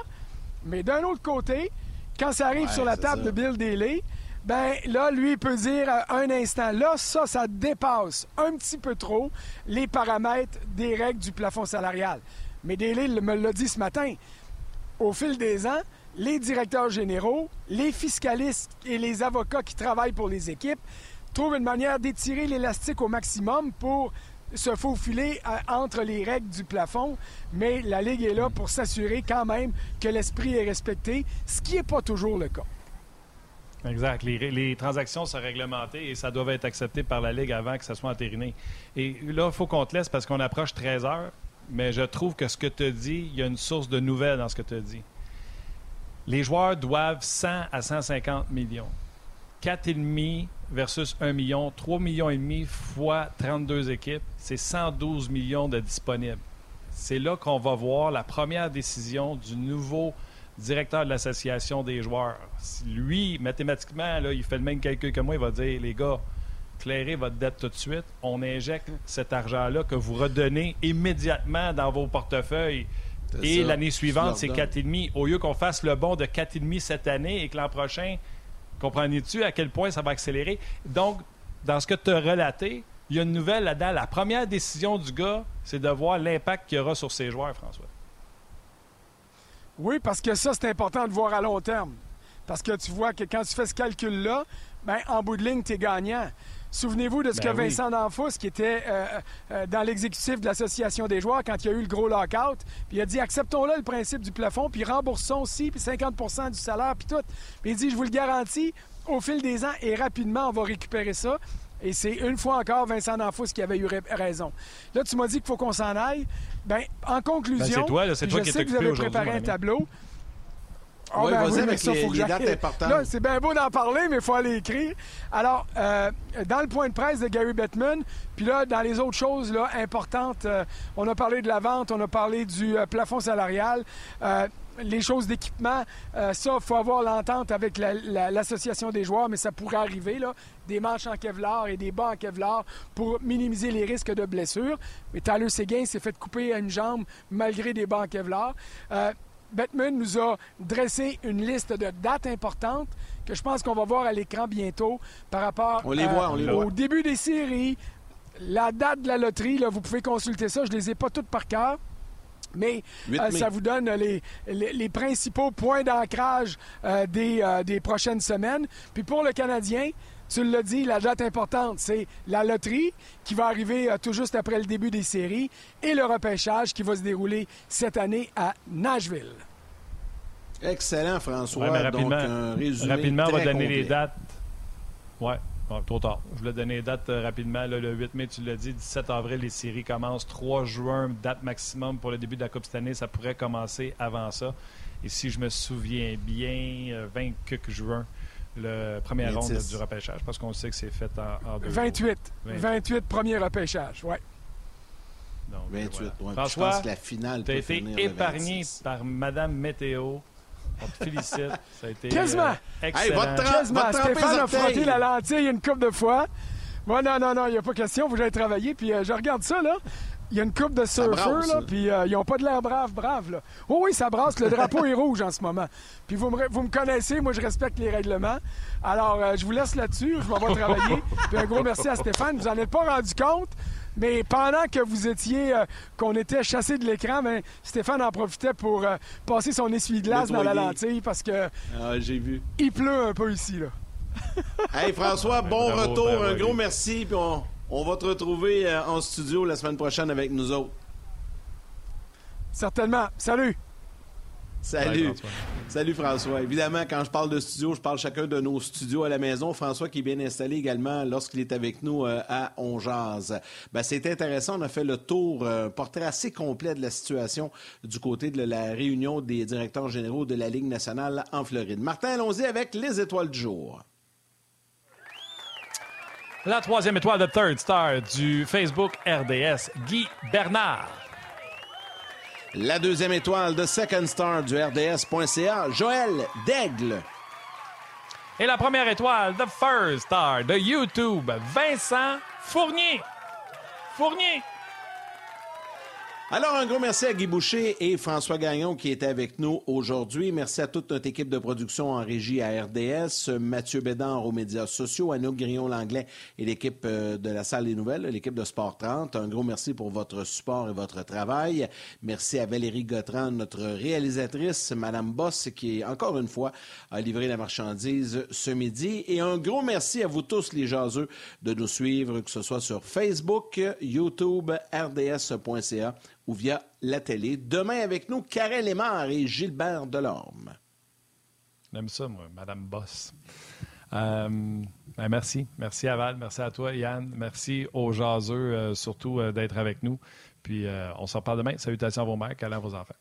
S6: mais d'un autre côté, quand ça arrive sur la table de Bill Daly, ben là, lui, il peut dire un instant, là, ça, ça dépasse un petit peu trop les paramètres des règles du plafond salarial. Mais Daly me l'a dit ce matin. Au fil des ans, les directeurs généraux, les fiscalistes et les avocats qui travaillent pour les équipes trouve une manière d'étirer l'élastique au maximum pour se faufiler euh, entre les règles du plafond, mais la Ligue est là pour s'assurer quand même que l'esprit est respecté, ce qui n'est pas toujours le cas.
S3: Exact. Les, transactions sont réglementées et ça doit être accepté par la Ligue avant que ça soit entériné. Et là, il faut qu'on te laisse parce qu'on approche 13 heures, mais je trouve que ce que tu dis, il y a une source de nouvelles dans ce que tu dis. Les joueurs doivent 100 à 150 millions. 4,5 versus 1 million, 3 millions et demi fois 32 équipes, c'est 112 millions de disponibles. C'est là qu'on va voir la première décision du nouveau directeur de l'association des joueurs. Lui, mathématiquement, là, il fait le même calcul que moi, il va dire les gars, clairez votre dette tout de suite, on injecte cet argent-là que vous redonnez immédiatement dans vos portefeuilles. Et l'année suivante, c'est 4,5. Au lieu qu'on fasse le bon de 4,5 cette année et que l'an prochain, Comprenez-tu à quel point ça va accélérer? Donc, dans ce que tu as relaté, il y a une nouvelle là-dedans. La première décision du gars, c'est de voir l'impact qu'il y aura sur ses joueurs, François.
S6: Oui, parce que ça, c'est important de voir à long terme. Parce que tu vois que quand tu fais ce calcul-là, ben, en bout de ligne, tu es gagnant. Souvenez-vous de ce ben que Vincent Danfous, qui était euh, euh, dans l'exécutif de l'Association des joueurs quand il y a eu le gros lockout, puis il a dit acceptons-le le principe du plafond, puis remboursons aussi, puis 50% du salaire, puis tout. Puis il dit je vous le garantis, au fil des ans et rapidement, on va récupérer ça. Et c'est une fois encore Vincent Danfous qui avait eu raison. Là, tu m'as dit qu'il faut qu'on s'en aille. Ben, en conclusion, ben,
S3: toi, je sais que vous avez
S6: préparé un tableau.
S2: Ah, oui, ben vas-y avec ça, les, faut que dates importantes. Là,
S6: c'est bien beau d'en parler, mais il faut aller écrire. Alors, euh, dans le point de presse de Gary Bettman, puis là, dans les autres choses là, importantes, euh, on a parlé de la vente, on a parlé du euh, plafond salarial. les choses d'équipement, ça, il faut avoir l'entente avec l'association des joueurs, mais ça pourrait arriver, là, des manches en Kevlar et des bas en Kevlar pour minimiser les risques de blessures. Mais Tyler Seguin s'est fait couper à une jambe malgré des bas en Kevlar. Batman nous a dressé une liste de dates importantes que je pense qu'on va voir à l'écran bientôt par rapport au début des séries, la date de la loterie. Là, vous pouvez consulter ça. Je ne les ai pas toutes par cœur. Mais euh, ça vous donne les, les, principaux points d'ancrage euh, des, euh, des prochaines semaines. Puis pour le Canadien, tu l'as dit, la date importante, c'est la loterie qui va arriver tout juste après le début des séries et le repêchage qui va se dérouler cette année à Nashville.
S2: Excellent, François.
S3: rapidement,
S2: Donc,
S3: rapidement
S2: on
S3: va
S2: donner
S3: les dates. Oui, trop tard. Je voulais donner les dates euh, rapidement. le 8 mai, tu l'as dit, 17 avril, les séries commencent. 3 juin, date maximum pour le début de la Coupe cette année. Ça pourrait commencer avant ça. Et si je me souviens bien, 20 euh, juin, le premier ronde du repêchage, parce qu'on sait que c'est fait en, deux
S6: 28. 28. premier repêchage, oui.
S2: 28, ouais. François, je pense que la finale
S3: tu as été épargné par Madame Météo. On te félicite. Ça a été
S6: Quasiment.
S3: Euh, excellent.
S6: Hey, Quasiment. Stéphane a frotté la lentille une coupe de fois. Moi, non, non, non, il n'y a pas question. Vous allez travailler. Puis euh, je regarde ça, là. Il y a une coupe de surfeurs, là, puis euh, ils n'ont pas de l'air brave, brave, là. Oh oui, ça brasse, le drapeau est rouge en ce moment. Puis vous me, vous me connaissez, moi je respecte les règlements. Alors, je vous laisse là-dessus, je m'en vais travailler. Puis un gros merci à Stéphane, vous n'en êtes pas rendu compte, mais pendant que vous étiez, euh, qu'on était chassé de l'écran, ben, Stéphane en profitait pour euh, passer son essuie-glace dans la lentille parce que.
S2: Ah, j'ai vu.
S6: Il pleut un peu ici, là.
S2: hey, François, bon retour. Un gros merci. Puis on, va te retrouver euh, en studio la semaine prochaine avec nous autres.
S6: Certainement. Salut.
S2: Salut. Salut François. Évidemment, quand je parle de studio, je parle chacun de nos studios à la maison. François qui est bien installé également lorsqu'il est avec nous euh, à Onjaz. Ben, c'est intéressant. On a fait le tour, un euh, portrait assez complet de la situation du côté de la réunion des directeurs généraux de la Ligue nationale en Floride. Martin, allons-y avec les étoiles du jour.
S3: La troisième étoile de Third Star du Facebook RDS, Guy Bernard.
S2: La deuxième étoile de Second Star du RDS.ca, Joël Daigle.
S3: Et la première étoile de First Star de YouTube, Vincent Fournier. Fournier.
S2: Alors, un gros merci à Guy Boucher et François Gagnon qui étaient avec nous aujourd'hui. Merci à toute notre équipe de production en régie à RDS, Mathieu Bédard aux médias sociaux, Anouk Grillon-Langlais et l'équipe euh, de la salle des nouvelles, l'équipe de Sport 30. Un gros merci pour votre support et votre travail. Merci à Valérie Gautran, notre réalisatrice, Madame Boss, qui, encore une fois, a livré la marchandise ce midi. Et un gros merci à vous tous, les jaseux, de nous suivre, que ce soit sur Facebook, YouTube, rds.ca via la télé. Demain avec nous, Karel Lemar et Gilbert Delorme.
S3: J'aime ça, Madame Boss. Euh, ben, merci. Merci à. Merci à toi, Yann. Merci aux jaseux, euh, surtout, euh, d'être avec nous. Puis, on s'en parle demain. Salutations à vos mères, câlins à vos enfants.